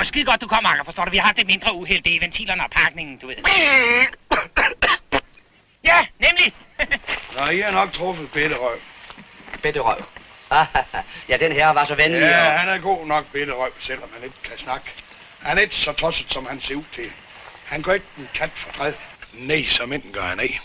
var skide godt, du kom, Akker, forstår du? Vi har haft et mindre uheld. Det er ventilerne og pakningen, du ved. Ja, nemlig. Nå, I har nok truffet Bitterøv. Bitterøv. ja, den her var så venlig. Ja, og- han er god nok Bitterøv, selvom han ikke kan snakke. Han er ikke så tosset, som han ser ud til. Han går ikke en kat for træd. Nej, som enten gør han ikke.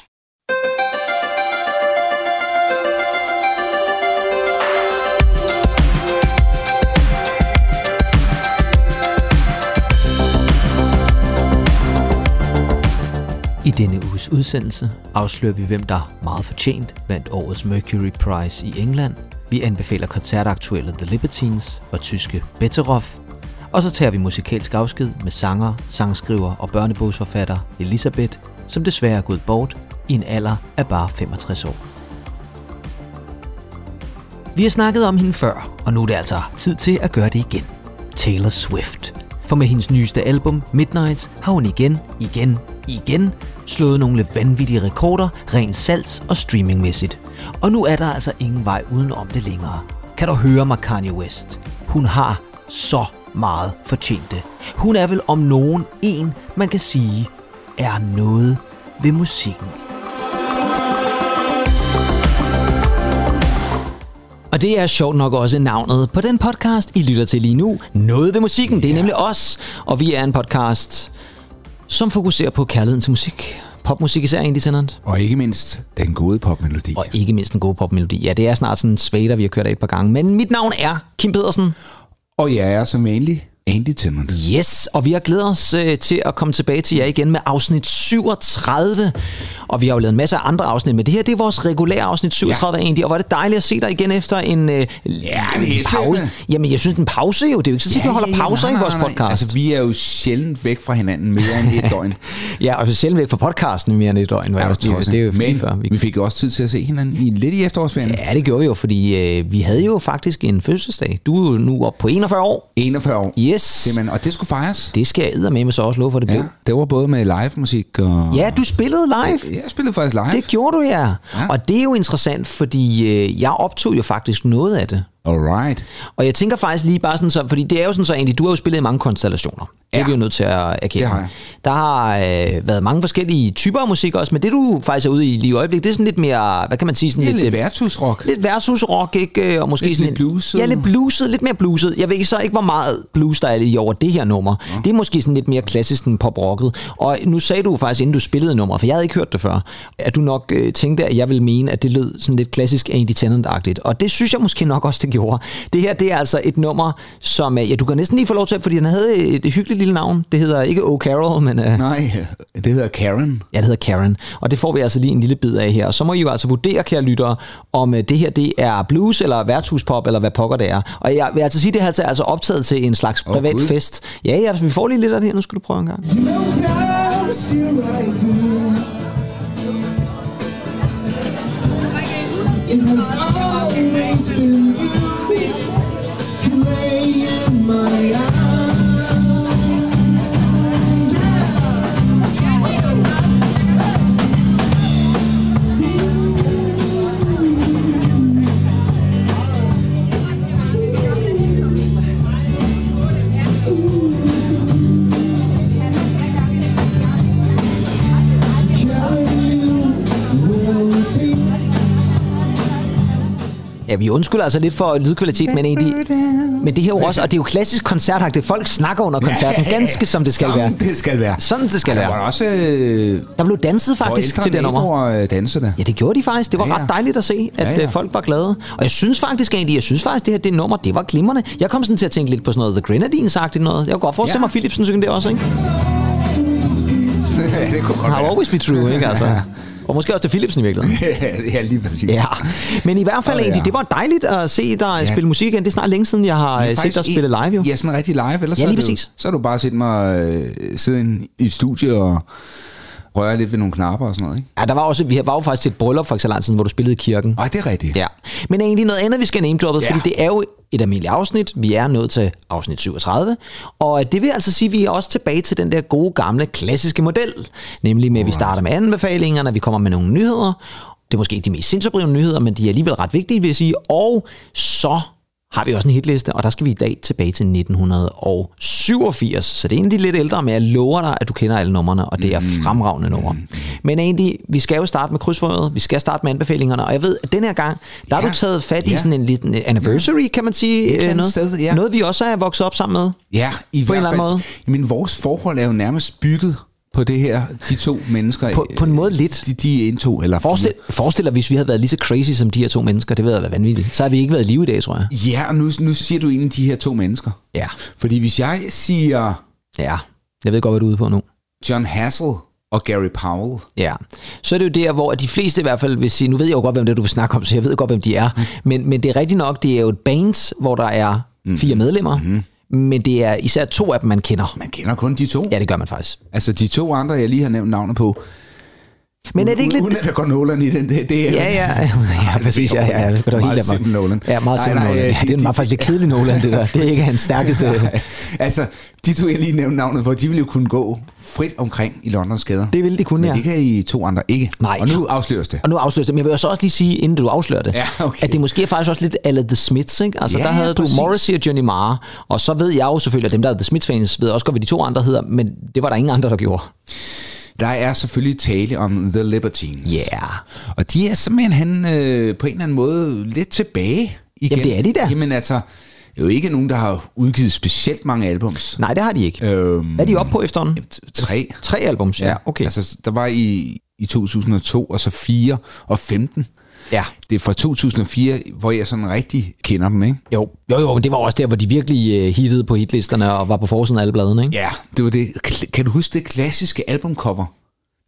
I denne uges udsendelse afslører vi, hvem der meget fortjent vandt årets Mercury Prize i England. Vi anbefaler koncertaktuelle The Libertines og tyske Betteroff. Og så tager vi musikalsk afsked med sanger, sangskriver og børnebogsforfatter Elisabeth, som desværre er gået bort i en alder af bare 65 år. Vi har snakket om hende før, og nu er det altså tid til at gøre det igen. Taylor Swift. For med hendes nyeste album, Midnights, har hun igen, igen, igen slået nogle vanvittige rekorder, rent salgs- og streamingmæssigt. Og nu er der altså ingen vej udenom det længere. Kan du høre mig, Kanye West? Hun har så meget fortjent det. Hun er vel om nogen en, man kan sige, er noget ved musikken. Og det er sjovt nok også navnet på den podcast, I lytter til lige nu. Noget ved musikken, det er nemlig os. Og vi er en podcast, som fokuserer på kærligheden til musik. Popmusik især egentlig, Tennant. Og ikke mindst den gode popmelodi. Og ikke mindst en god popmelodi. Ja, det er snart sådan en svater, vi har kørt af et par gange. Men mit navn er Kim Pedersen. Og jeg er som vanlig Andy Tennant. Yes, og vi har glædet os øh, til at komme tilbage til jer igen med afsnit 37. Og vi har jo lavet en masse andre afsnit, men det her det er vores regulære afsnit 37 ja. Og var det dejligt at se dig igen efter en, øh, Ja, en pause. Jamen, jeg synes, en pause jo, det er jo ikke så tit, vi holder pauser i vores podcast. Altså, vi er jo sjældent væk fra hinanden mere end et døgn. Ja, og selv væk fra podcasten mere end et døgn. Var Ja, det, det, det er jo Men før. vi... vi fik jo også tid til at se hinanden i, lidt i efterårsferien. Ja, det gjorde vi jo, fordi øh, vi havde jo faktisk en fødselsdag. Du er jo nu oppe på 41 år. 41 år. Yes. Simpelthen, og det skulle fejres. Det skal jeg med så også love for, det blev. Ja, det var både med live musik og... Ja, du spillede live. Jeg spillede faktisk live. Det gjorde du, ja. Ja. ja. Og det er jo interessant, fordi øh, jeg optog jo faktisk noget af det. Alright. Og jeg tænker faktisk lige bare sådan så, fordi det er jo sådan så egentlig, du har jo spillet i mange konstellationer. Det er Ja. vi jo nødt til at erkende. Det har jeg. Der har øh, været mange forskellige typer af musik også, men det du faktisk er ude i lige i øjeblikket, det er sådan lidt mere, hvad kan man sige, sådan lidt, lidt øh, værtshusrock. lidt værtshusrock, ikke? Og måske Lidt- sådan lidt blueset. Ja, lidt blueset, lidt mere blueset. Jeg ved så ikke, hvor meget blues der er i over det her nummer. Ja. Det er måske sådan lidt mere klassisk end poprocket. Og nu sagde du faktisk, inden du spillede nummer, for jeg havde ikke hørt det før, at du nok øh, tænkte, at jeg ville mene, at det lød sådan lidt klassisk Andy Tennant-agtigt. Og det synes jeg måske nok også, det gjorde. Det her, det er altså et nummer, som, øh, ja, du kan næsten lige få lov til, fordi den havde et, et hyggeligt lille navn. Det hedder ikke O. Carol, men... Øh, Nej, det hedder Karen. Ja, det hedder Karen, og det får vi altså lige en lille bid af her. Og så må I jo altså vurdere, kære lyttere, om øh, det her det er blues eller værtshuspop, eller hvad pokker det er. Og jeg vil altså sige, det her er altså optaget til en slags Åh, privat Gud. fest. Ja, ja, vi får lige lidt af det her. Nu skal du prøve en gang. Ja, vi undskylder altså lidt for lydkvalitet, men egentlig... Men det her er jo også, og det er jo klassisk koncertagtigt. Folk snakker under koncerten, ganske som det skal Sådan være. det skal være. Sådan det skal Der være. var også... Øh, Der blev danset faktisk til det nummer. nummer. dansede der. Ja, det gjorde de faktisk. Det var Ja, ja, ja. ret dejligt at se, at Ja, ja, ja. ja. folk var glade. Og jeg synes faktisk egentlig, jeg synes faktisk, det her det nummer, det var glimrende. Jeg kom sådan til at tænke lidt på sådan noget The Grenadines-agtigt noget. Jeg kunne godt forestille Ja. mig, Philipsen synge det også, ikke? ja, det kunne godt I'll always be true, ikke altså? Og måske også til Philipsen i virkeligheden. ja, lige præcis. Ja, men i hvert fald ja. egentlig, det var dejligt at se dig Ja. spille musik igen. Det er snart længe siden, jeg har øh, set dig spille live, jo. Ja, sådan rigtig live. Ellers Ja, så lige præcis. Så har du bare set mig øh, sidde i et studie og røre lidt ved nogle knapper og sådan noget, ikke? Ja, der var også, vi var jo faktisk til et bryllup for ikke så lang tid hvor du spillede i kirken. Ej, det er rigtigt. Ja. Men egentlig noget andet, vi skal name droppet, ja. fordi det er jo et almindeligt afsnit. Vi er nået til afsnit 37. Og det vil altså sige, at vi er også tilbage til den der gode, gamle, klassiske model. Nemlig med, at vi starter med anbefalingerne, vi kommer med nogle nyheder. Det er måske ikke de mest sindsoprivende nyheder, men de er alligevel ret vigtige, vil jeg sige. Og så har vi også en hitliste, og der skal vi i dag tilbage til 1987. Så det er egentlig lidt ældre, men jeg lover dig, at du kender alle numrene, og det er fremragende numre. Men egentlig, vi skal jo starte med krydsforøret, vi skal starte med anbefalingerne, og jeg ved, at den her gang, der har Ja. du taget fat i Ja. sådan en liten anniversary, kan man sige. Et øh, noget, sted, ja. noget, vi også er vokset op sammen med. Ja, i På en eller anden fald. Men vores forhold er jo nærmest bygget på det her, de to mennesker. På- på en måde lidt. De, de indtog, eller Forestil, forestil dig, hvis vi havde været lige så crazy som de her to mennesker, det ville have været vanvittigt. Så har vi ikke været i live i dag, tror jeg. Ja, og nu, nu siger du egentlig de her to mennesker. Ja. Fordi hvis jeg siger Ja, jeg ved godt, hvad du er ude på nu. John Hassel og Gary Powell, Ja, så er det jo der, hvor de fleste i hvert fald vil sige, nu ved jeg jo godt, hvem det er, du vil snakke om, så jeg ved godt, hvem de er. Men, men det er rigtigt nok, det er jo et band, hvor der er fire medlemmer, men det er især to af dem, man kender. man kender kun de to. Ja, det gør man faktisk. Altså de to andre, jeg lige har nævnt navnet på. Men er det ikke lidt... Uden at der går Nolan i den, det, det er Ja, ja, ja, præcis. Ja, ja, det går helt Meget. Nolan. Ja, meget simpel Nolan. Ja, de- det er de- meget faktisk lidt kedelig Nolan, det der. Det er ikke hans stærkeste... Nej, altså, de to, jeg lige nævnte navnet på, de ville jo kunne gå frit omkring i Londons gader. Det ville de kunne, Men ja. det kan I to andre ikke. Nej. Og nu afsløres det. Og nu afslører det, men jeg vil så også lige sige, inden du afslører det, Ja, okay. at det måske er faktisk også lidt ala The Smiths, ikke? Altså Ja, der havde ja, du. Morrissey og Johnny Marr, og så ved jeg jo selvfølgelig, at dem, der er The Smiths-fans, ved også godt, hvad de to andre hedder, men det var der ingen andre, der gjorde. Der er selvfølgelig tale om The Libertines. Ja. Og de er simpelthen øh, på en eller anden måde lidt tilbage igen. Jamen, det er de da. Jamen altså, det er jo ikke nogen, der har udgivet specielt mange albums. Nej, det har de ikke. Øhm, Hvad er de oppe på efterhånden? Tre. Tre albums, ja. Okay. Altså, der var i, i 2002, og så 4 og 15. Ja. Det er fra 2004, hvor jeg sådan rigtig kender dem, ikke? Jo, jo, jo, det var også der, hvor de virkelig uh, hittede på hitlisterne og var på forsiden af alle bladene, ikke? Ja, det var det. Kan du huske det klassiske albumcover?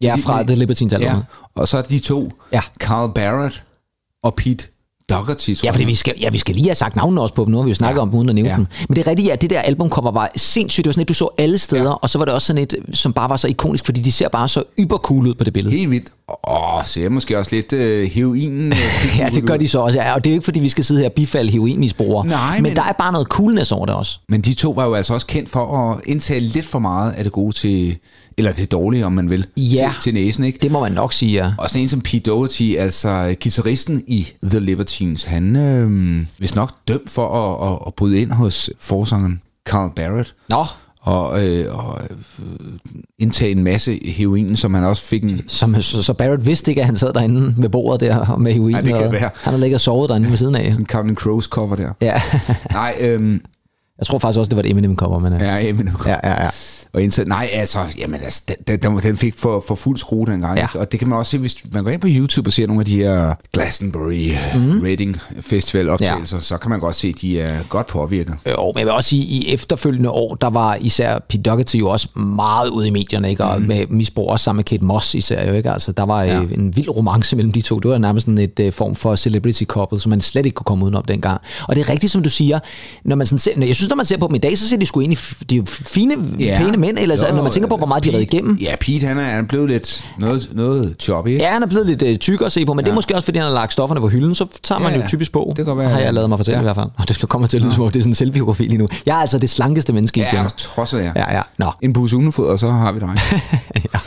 Ja, fra The Libertines album. Ja. og så er de to, Ja. Carl Barrett og Pete Doherty, tror Ja, fordi vi skal, ja, vi skal lige have sagt navnene også på dem. Nu har vi jo snakket Ja. om dem uden at nævne Ja. dem. Men det er rigtigt, at det der albumcover var sindssygt. Det var sådan et, du så alle steder. Ja. Og så var det også sådan et, som bare var så ikonisk, fordi de ser bare så ybercool ud på det billede. Helt vildt. Åh, ser måske også lidt øh, heroin. øh, Ja, det gør de så også. Ja, og det er jo ikke, fordi vi skal sidde her og bifalde heroinmisbrugere. Nej, men, men- men der er bare noget coolness over det også. Men de to var jo altså også kendt for at indtage lidt for meget af det gode til, eller det dårlige, om man vil, Ja. til, til næsen, ikke? Det må man nok sige, ja. Og sådan en som Pete Doherty, altså guitaristen i The Libertines, han øh, hvis nok dømt for at, at, at bryde ind hos forsangeren Carl Barrett. Nå, Og, øh, og øh, indtage en masse heroin, som han også fik en... som, så, så Barrett vidste ikke, at han sad derinde ved bordet der med heroin. Nej, det kan og være. Han har ligget og sovet derinde ved siden af. Sådan en Counting Crows cover der. Ja. Nej, øhm, Jeg tror faktisk også, det var et Eminem-cover, men... Ja. ja, men, Ja, ja, ja. Og indtil, nej, altså, jamen, altså den, den, den fik for, for fuld skrue dengang. Ja. Ikke? Og det kan man også se, hvis man går ind på YouTube og ser nogle af de her Glastonbury mm. Reading Festival optagelser, ja. så kan man godt se, at de er godt påvirket. Jo, men jeg vil også sige, i efterfølgende år, der var især Pete Doherty jo også meget ude i medierne, ikke? Og med misbrug også sammen med Kate Moss især, jo, ikke? Altså, der var Ja. ja. en vild romance mellem de to. Det var nærmest sådan et uh, form for celebrity couple, som man slet ikke kunne komme udenom dengang. Og det er rigtigt, som du siger, når man sådan ser, når jeg synes, når man ser på dem i dag, så ser de sgu egentlig, de er jo fine, ja. pæne mænd, eller så, når man tænker på, hvor meget de har været igennem. Ja, Pete, han er, han er blevet lidt noget, noget choppy. ikke? Ja, han er blevet lidt uh, tykkere at se på, men ja. det er måske også, fordi han har lagt stofferne på hylden, så tager man Ja, jo typisk på. Det kan være, har jeg lavet mig fortælle Ja. i hvert fald. Og det kommer til at lyde som om, det er sådan en selvbiografi lige nu. Jeg er altså det slankeste menneske, I Ja, trods af jer. Ja, ja. Nå. En pose og så har vi dig. ja.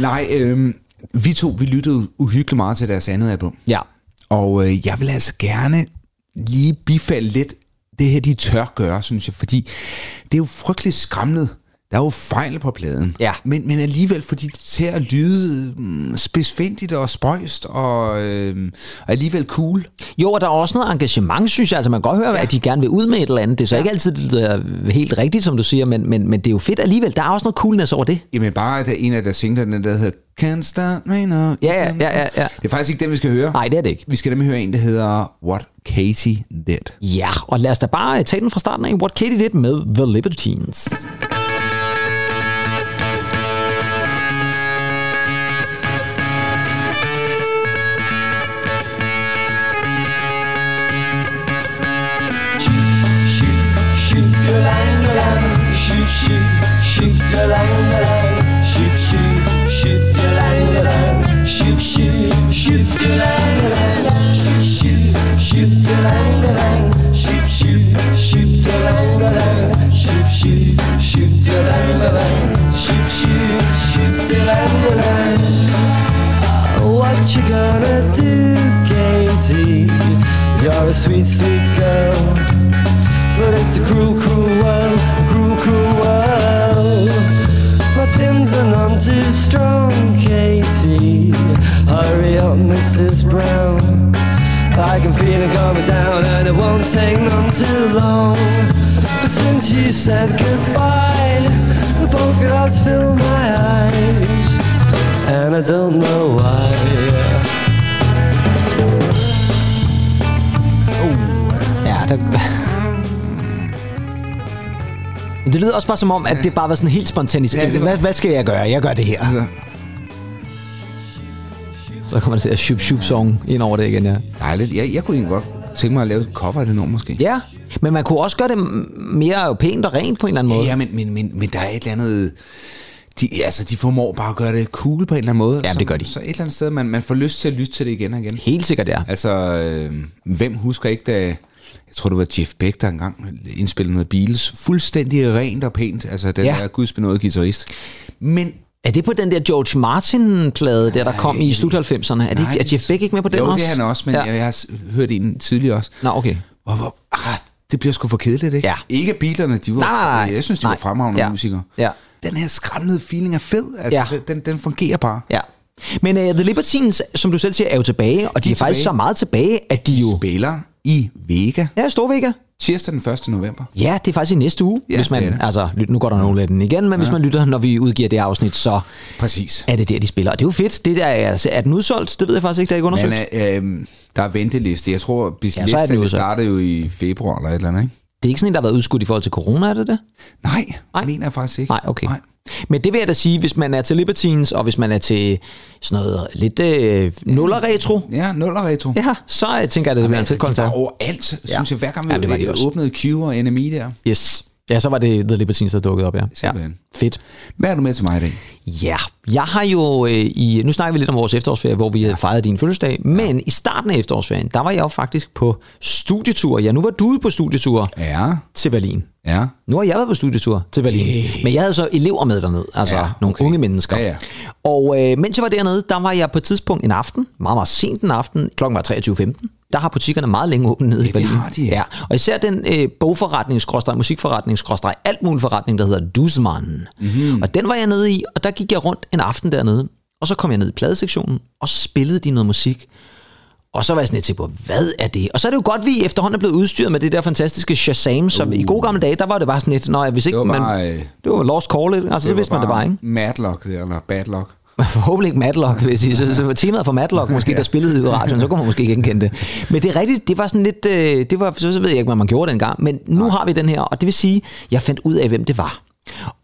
Nej, øhm, vi to, vi lyttede uhyggeligt meget til deres andet album. ja. Og øh, jeg vil altså gerne lige bifalde lidt det her, de tør gøre, synes jeg, fordi det er jo frygteligt skræmmende. Der er jo fejl på pladen. Ja. Men, men alligevel, fordi det til at lyde mm, spidsfindigt og spøjst og, øh, og alligevel cool. Jo, og der er også noget engagement, synes jeg. Altså, man kan godt høre, ja. at de gerne vil ud med et eller andet. Det er så ja. ikke altid det lyder helt rigtigt, som du siger, men, men, men det er jo fedt alligevel. Der er også noget coolness over det. Jamen bare, at der en af deres singler, den der hedder Can't Start Me Now. Ja, ja, ja, ja, ja. Det er faktisk ikke den, vi skal høre. Nej, det er det ikke. Vi skal nemlig høre en, der hedder What Katie Did. Ja, og lad os da bare tage den fra starten af. What Katie Did med The Libertines. delay, delay, shoop, shoop, shoop, delay, delay, shoop, shoop, shoop, delay, delay, shoop, shoop, shoop, delay, delay, shoop, shoop, shoop, delay, delay, shoop, shoop, shoop, delay, delay, shoop, shoop, shoop, delay, delay. What you gonna do, Katie? You're a sweet, sweet. Won't take none too long. But since you said goodbye, the polka dots fill my eyes, and I don't know why. Ja, der... Men det lyder også bare som om, at det bare var sådan helt spontant. Ja, det var- hvad, hvad skal jeg gøre? Jeg gør det her. Altså, Så kommer det der shup shup song ind over det igen, ja. dejligt. Jeg, jeg kunne egentlig godt tænke mig at lave et cover af det nummer, måske. Ja, men man kunne også gøre det mere pænt og rent på en eller anden måde. Ja, men, men, men, men der er et eller andet... De, altså, de formår bare at gøre det cool på en eller anden måde. Så, det gør de. Så et eller andet sted, man, man får lyst til at lytte til det igen og igen. Helt sikkert, ja. Altså, øh, hvem husker ikke, da... Jeg tror, det var Jeff Beck, der engang indspillede noget Beatles. Fuldstændig rent og pænt. Altså, den Ja. ja. der gudsbenåede guitarist. Men Er det på den der George Martin-plade, der der kom i slut 90'erne? Er, det ikke, er Jeff Beck ikke med på den jo, også? det er han også, men ja. jeg, jeg har hørt en tidligere også. Nå, okay. Hvor, hvor, ah, det bliver sgu for kedeligt, ikke? Ja. Ikke Beatlerne, de var, Nej, nej, nej. jeg synes, de Nej. var fremragende Ja. musikere. Ja. Den her skræmmende feeling er fed, altså, Ja. den, den, fungerer bare. Ja. Men uh, The Libertines, som du selv siger, er jo tilbage, og de, De er, er faktisk tilbage. så meget tilbage, at de jo... Spiller i Vega, Ja, Storvægger. Tirsdag den 1. november. Ja, det er faktisk i næste uge, Ja, hvis man... det det. Altså, nu går der nogle af den igen, men ja. hvis man lytter, når vi udgiver det afsnit, så Præcis. er det der, de spiller. Og det er jo fedt. Det der er, altså, er den udsolgt? Det ved jeg faktisk ikke, der er ikke undersøgt. Men øh, øh, der er venteliste. Jeg tror, Ja, så er starter jo i februar eller et eller andet, ikke? Det er ikke sådan en, der har været udskudt i forhold til corona, er det det? Nej, Nej. Nej. mener jeg faktisk ikke. Nej, okay. Nej. Men det vil jeg da sige, hvis man er til Libertines, og hvis man er til sådan noget lidt øh, nuller-retro, Ja, nul og retro. ja, så øh, tænker jeg, det, det bliver en altså, fed var koncert. overalt, Ja. synes jeg. Hver gang vi Ja, det var de ja, også. åbnede Q og NMI der. Yes. Ja, så var det The Libertines, der dukkede op, ja. ja. Fedt. Hvad er du med til mig i dag? Ja, jeg har jo øh, i... Nu snakker vi lidt om vores efterårsferie, hvor vi ja. fejrede din fødselsdag, men i starten af efterårsferien, der var jeg jo faktisk på studietur. Ja, nu var du på studietur Ja, til Berlin. ja. Nu har jeg været på studietur til Berlin, men jeg havde så elever med dernede, altså ja, Ja, nogle okay. unge mennesker. Ja, ja. Og øh, mens jeg var dernede, der var jeg på et tidspunkt en aften, meget, meget sent en aften, klokken var 23.15, der har butikkerne meget længe åbent nede i det Berlin. har de, ja. ja. Og især den øh, bogforretning, musikforretning, alt muligt forretning, der hedder Dusman. Mhm. Mm-hmm. Og den var jeg nede i, og der gik jeg rundt en aften dernede, og så kom jeg ned i pladesektionen, og så spillede de noget musik. Og så var jeg sådan lidt til på, hvad er det? Og så er det jo godt, at vi efterhånden er blevet udstyret med det der fantastiske Shazam, som uh. i gode gamle dage, der var det bare sådan lidt, når jeg hvis ikke Det var man, bare, øh, det var lost call, ikke? altså så vidste man det bare, ikke? Madlock, det, eller Badlock. Forhåbentlig ikke Matlock, hvis I, så, så temaet for Matlock måske, der spillede i radioen, så kunne man måske ikke genkende det. Men det er rigtigt, det var sådan lidt, øh, det var, så, så ved jeg ikke, hvad man gjorde dengang, men nu har vi den her, og det vil sige, jeg fandt ud af, hvem det var.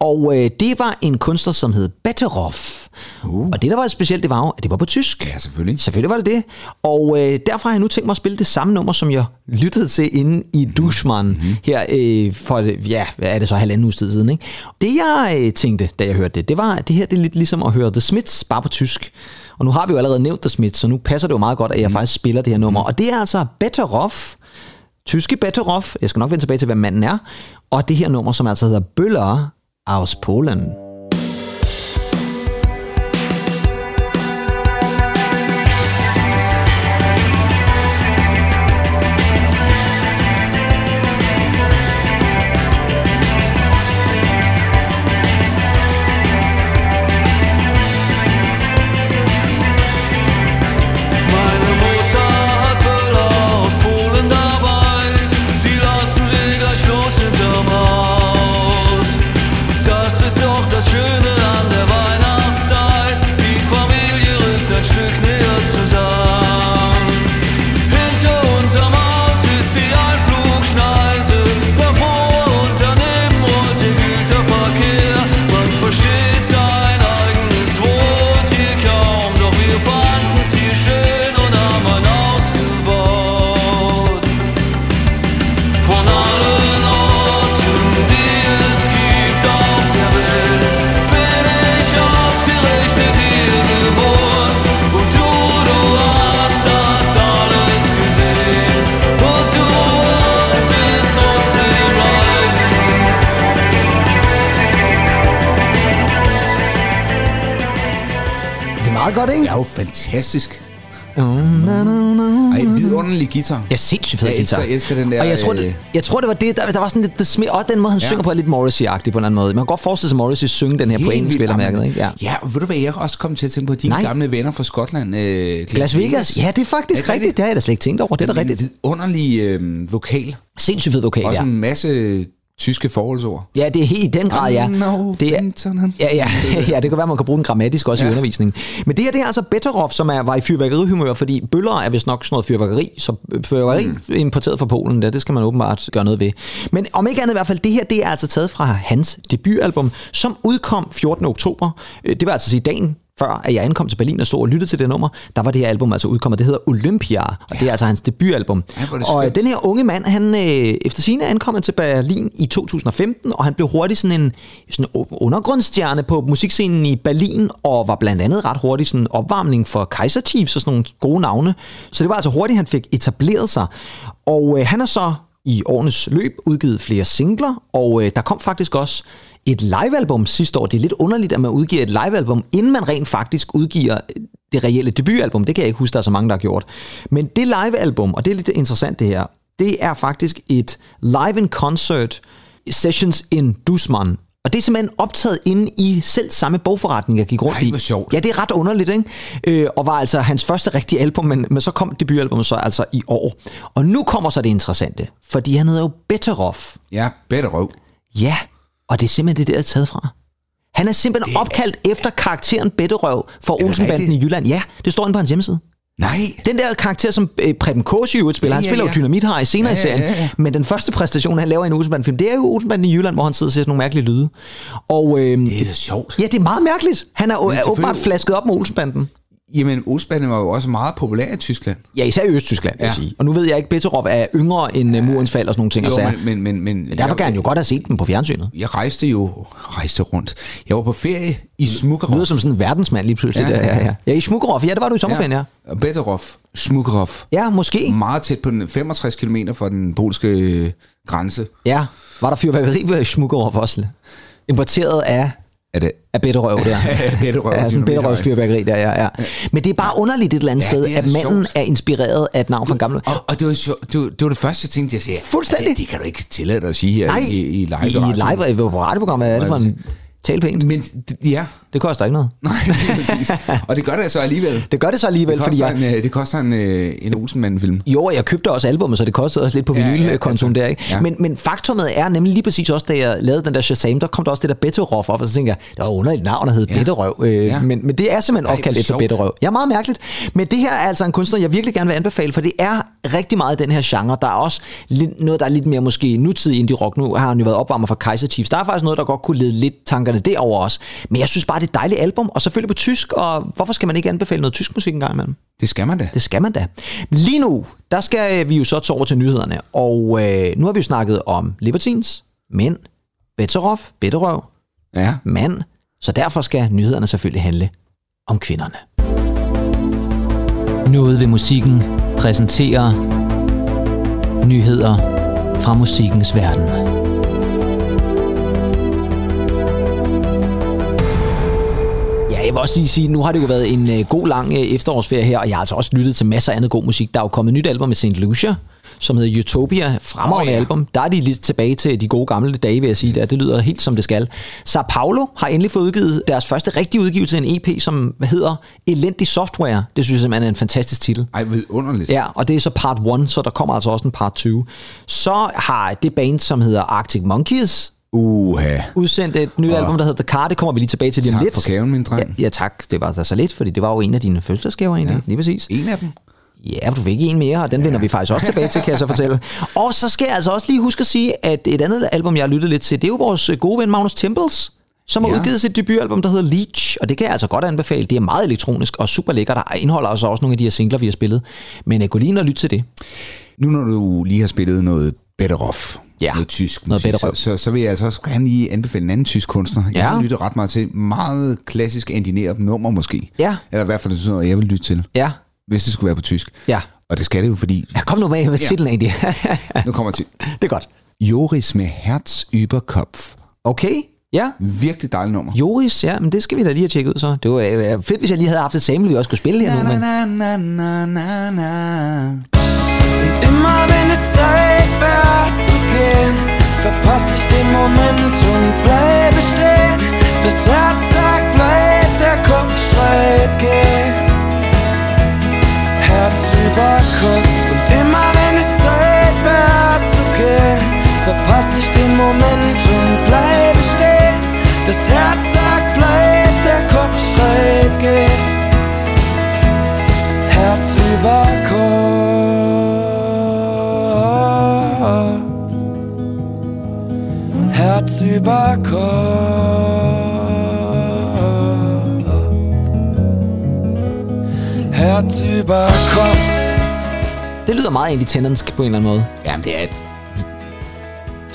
Og øh, det var en kunstner, som hed Betteroff. Uh. Og det, der var specielt, det var jo, at det var på tysk. Ja, selvfølgelig. Selvfølgelig var det det. Og øh, derfor har jeg nu tænkt mig at spille det samme nummer, som jeg lyttede til inde i Duschmann mm-hmm. her øh, for, ja, hvad er det så, halvanden uges tid siden. Ikke? Det jeg øh, tænkte, da jeg hørte det, det var, at det her det er lidt ligesom at høre The Smiths, bare på tysk. Og nu har vi jo allerede nævnt The Smiths, så nu passer det jo meget godt, at jeg faktisk spiller det her nummer. Og det er altså Betteroff, tyske Betteroff, jeg skal nok vende tilbage til, hvem manden er, og det her nummer, som altså hedder Bøller aus Polen. Fantastisk. Ej, vidunderlig guitar. Ja, sindssygt fed Jeg elsker- guitar. jeg elsker den der, Og jeg tror, øh, det, jeg tror, det var det, der, der var sådan lidt det smæ- Og den måde, han Ja. synger på, er lidt Morrissey-agtig på en anden måde. Man kan godt forestille sig, Morrissey synge den her på engelsk, vel mærket, ikke? Ja. ja, og ved du hvad, jeg også kom til at tænke på dine Nej. gamle venner fra Skotland. Øh, Las Vegas, ja, det er faktisk Er det rigtigt. rigtigt? Det har jeg da slet ikke tænkt over. Det er da En rigtigt. vidunderlig øh, vokal. Sindssygt fed vokal, Også ja. en masse tyske forholdsord. Ja, det er helt i den grad, ja. Det er, ja, ja, ja, det kan være, man kan bruge den grammatisk også ja. i undervisningen. Men det her, det er altså Betterov, som er, var i fyrværkerihumør, fordi bøller er vist nok sådan noget fyrværkeri, så fyrværkeri mm. importeret fra Polen, der, det skal man åbenbart gøre noget ved. Men om ikke andet i hvert fald, det her, det er altså taget fra hans debutalbum, som udkom 14. oktober. Øh, Det vil altså sige dagen før at jeg ankom til Berlin og stod og lyttede til det nummer, der var det her album altså udkommet. Det hedder Olympia, og ja. det er altså hans debutalbum. Det og skønt. den her unge mand, han øh, efter sine ankommet til Berlin i 2015, og han blev hurtigt sådan en sådan undergrundsstjerne på musikscenen i Berlin, og var blandt andet ret hurtigt sådan en opvarmning for Kaiser Chiefs og sådan nogle gode navne. Så det var altså hurtigt, han fik etableret sig. Og øh, han har så i årenes løb udgivet flere singler, og øh, der kom faktisk også et livealbum sidste år. Det er lidt underligt, at man udgiver et livealbum, inden man rent faktisk udgiver det reelle debutalbum. Det kan jeg ikke huske, der er så mange, der har gjort. Men det livealbum, og det er lidt interessant det her, det er faktisk et live in concert sessions in Dusman. Og det er simpelthen optaget inde i selv samme bogforretning, jeg gik rundt Ej, i. sjovt. Ja, det er ret underligt, ikke? Øh, og var altså hans første rigtige album, men, men så kom debutalbummet så altså i år. Og nu kommer så det interessante, fordi han hedder jo Betterov. Ja, bedre røv. Ja, og det er simpelthen det, der er taget fra. Han er simpelthen det... opkaldt efter karakteren Betterøv for det Olsenbanden i? Jylland. Ja, det står inde på hans hjemmeside. Nej. Den der karakter, som øh, Preben Kås jo spiller, Ja, han ja, spiller jo ja. Dynamit her i senere Ja, i ja, serien, ja, ja. men den første præstation, han laver i en Olsenbanden-film, det er jo Olsenbanden i Jylland, hvor han sidder og siger sådan nogle mærkelige lyde. Og, øh, Det er da sjovt. ja, det er meget mærkeligt. Han er, er åbenbart flasket op med Olsenbanden. Jamen, Osbanden var jo også meget populær i Tyskland. Ja, især i Østtyskland, vil jeg Ja. sige. Og nu ved jeg ikke, Betterov er yngre end ja. murens fald og sådan nogle ting. Jo, og sager. men, men, men, men Derfor kan han jo godt have set den på fjernsynet. Jeg rejste jo rejste rundt. Jeg var på ferie i Smukkerov. Lyder som sådan en verdensmand lige pludselig. Ja, Ja, ja, ja, ja. ja. ja i Smukkerov. Ja, det var du i sommerferien, ja. Ja. Betterov. Smukkerov. Ja, måske. Meget tæt på den 65 km fra den polske øh, grænse. Ja. Var der fyrværkeri ved Smukkerov også? Importeret af, Er det? af Betterøv der. Betterøv, Ja, sådan Betterøvs fyrværkeri der, ja, ja. Men det er bare underligt et eller andet Ja, sted, er at manden sjovt. er inspireret af et navn fra en gammel... Og, og det, var, sjov- det, var, det var det første, jeg tænkte, jeg sagde, Fuldstændig. Det, det kan du ikke tillade dig at sige her Nej, i, i live. i live i på radioprogrammet. Er det for en tale pænt? Men ja, Det koster ikke noget. nej, præcis. Og det gør det så alligevel. Det gør det så alligevel, Det fordi jeg, en, øh, det koster en, øh, en Olsenmanden-film. Jo, jeg købte også albummet, så det kostede også lidt på Ja, ja, vinylkontoen altså, der, ikke? ja. Men, men faktummet er nemlig lige præcis også, da jeg lavede den der Shazam, der kom der også det der Betterov op, og så tænkte jeg, det var underligt navn, der hed Ja. Betterøv. Øh, Ja. men, men det er simpelthen Ej, opkaldt efter. Betterøv. Ja, meget mærkeligt. Men det her er altså en kunstner, jeg virkelig gerne vil anbefale, for det er rigtig meget den her genre. Der er også lidt, noget, der er lidt mere måske nutidig indie rock. Nu har han jo været opvarmer for Kaiser Chiefs. Der er faktisk noget, der godt kunne lede lidt tankerne derover også. Men jeg synes bare, det er et dejligt album, og selvfølgelig på tysk, og hvorfor skal man ikke anbefale noget tysk musik engang imellem? Det skal man da. Det skal man da. Lige nu, der skal vi jo så tage over til nyhederne. Og øh, nu har vi jo snakket om Libertines, mænd, Betterov, Betterøv, Ja. mand. Så derfor skal nyhederne selvfølgelig handle om kvinderne. Noget ved musikken præsenterer nyheder fra musikkens verden. Jeg vil også lige sige, nu har det jo været en øh, god lang øh, efterårsferie her, og jeg har altså også lyttet til masser af andet god musik. Der er jo kommet et nyt album med St. Lucia, som hedder Utopia. Fremragende oh, ja. album. Der er de lidt tilbage til de gode gamle dage, vil jeg sige. Der. Det lyder helt som det skal. Sao Paulo har endelig fået udgivet deres første rigtige udgivelse af en EP, som hedder Elendig Software. Det synes jeg simpelthen er en fantastisk titel. Ej, vidunderligt. Ja, og det er så part 1, så der kommer altså også en part 2. Så har det band, som hedder Arctic Monkeys, Uha. udsendt et nyt Åh. album, der hedder The Car. Det kommer vi lige tilbage til lige om Tak lidt. for gaven, min dreng. Ja, ja, tak. Det var da så lidt, fordi det var jo en af dine fødselsdagsgaver egentlig. Ja. Lige præcis. En af dem. Ja, du fik en mere, og den vender vi faktisk også tilbage til, kan jeg så fortælle. Og så skal jeg altså også lige huske at sige, at et andet album, jeg har lyttet lidt til, det er jo vores gode ven Magnus Temples, som har Ja. udgivet sit debutalbum, der hedder Leech, og det kan jeg altså godt anbefale. Det er meget elektronisk og super lækkert, der indeholder altså også nogle af de her singler, vi har spillet. Men uh, gå lige ind og lyt til det. Nu når du lige har spillet noget Betterov, Ja, noget tysk noget musik, så, så, så vil jeg altså også gerne lige anbefale en anden tysk kunstner. Jeg Ja. har lyttet ret meget til meget klassisk indineret nummer måske. Ja. Eller i hvert fald sådan noget, jeg vil lytte til, Ja, hvis det skulle være på tysk. ja. Og det skal det jo, fordi ja kom nu med, hvad Ja. titlen egentlig? nu kommer til det er godt. Joris med Herz über Kopf. Okay, Ja. Virkelig dejligt nummer. Joris, ja, men det skal vi da lige have tjekket ud så. Det var øh, fedt, hvis jeg lige havde haft et sample, vi også kunne spille her nu. Men... na, na, na, na, na. Immer wenn es Zeit wird zu gehen, verpasse ich den Moment und bleibe stehen. Das Herz sagt bleib, der Kopf schreit geh. Herz über Kopf und immer wenn es Zeit wird zu gehen, verpasse ich den Moment und bleibe stehen. Das Herz sagt bleib, der Kopf schreit geh. Herz über Kopf. Herz über Kopf. Herz über Kopf. Det lyder meget egentlig tændernsk på en eller anden måde. Jamen, det er et...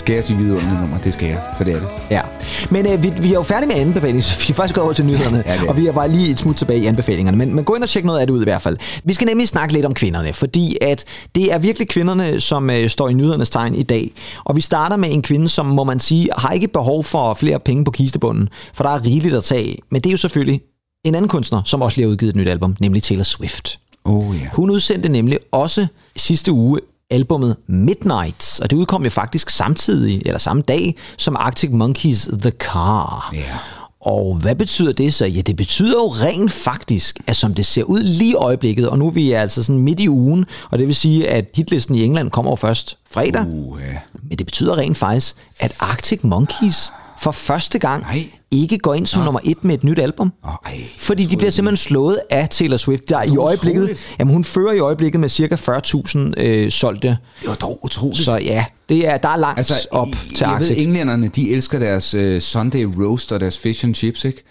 Skal jeg sige vidunderligt nummer? Det skal jeg, for det er det. Ja. Men øh, vi, vi er jo færdige med anbefalinger, så vi er faktisk gået over til nyhederne. Ja, det er og vi er bare lige et smut tilbage i anbefalingerne. Men, men gå ind og tjek noget af det ud i hvert fald. Vi skal nemlig snakke lidt om kvinderne, fordi at det er virkelig kvinderne, som øh, står i nyhedernes tegn i dag. Og vi starter med en kvinde, som må man sige, har ikke behov for flere penge på kistebunden, for der er rigeligt at tage af. Men det er jo selvfølgelig en anden kunstner, som også lige har udgivet et nyt album, nemlig Taylor Swift. Oh ja. Hun udsendte nemlig også sidste uge albummet Midnights, og det udkom jo faktisk samtidig, eller samme dag, som Arctic Monkeys The Car. Ja. Og hvad betyder det så? Ja, det betyder jo rent faktisk, at som det ser ud lige i øjeblikket, og nu er vi altså sådan midt i ugen, og det vil sige, at hitlisten i England kommer jo først fredag, Uh, ja. men det betyder rent faktisk, at Arctic Monkeys for første gang Nej. ikke går ind som nummer et med et nyt album. Åh, ej, Fordi de bliver simpelthen slået af Taylor Swift, der i øjeblikket, utroligt. jamen hun fører i øjeblikket med cirka 40.000 øh, solgte. Det var dog utroligt. Så ja, det er, der er langt altså, op til jeg Arctic. ved, englænderne, de elsker deres uh, Sunday roast og deres fish and chips, ikke?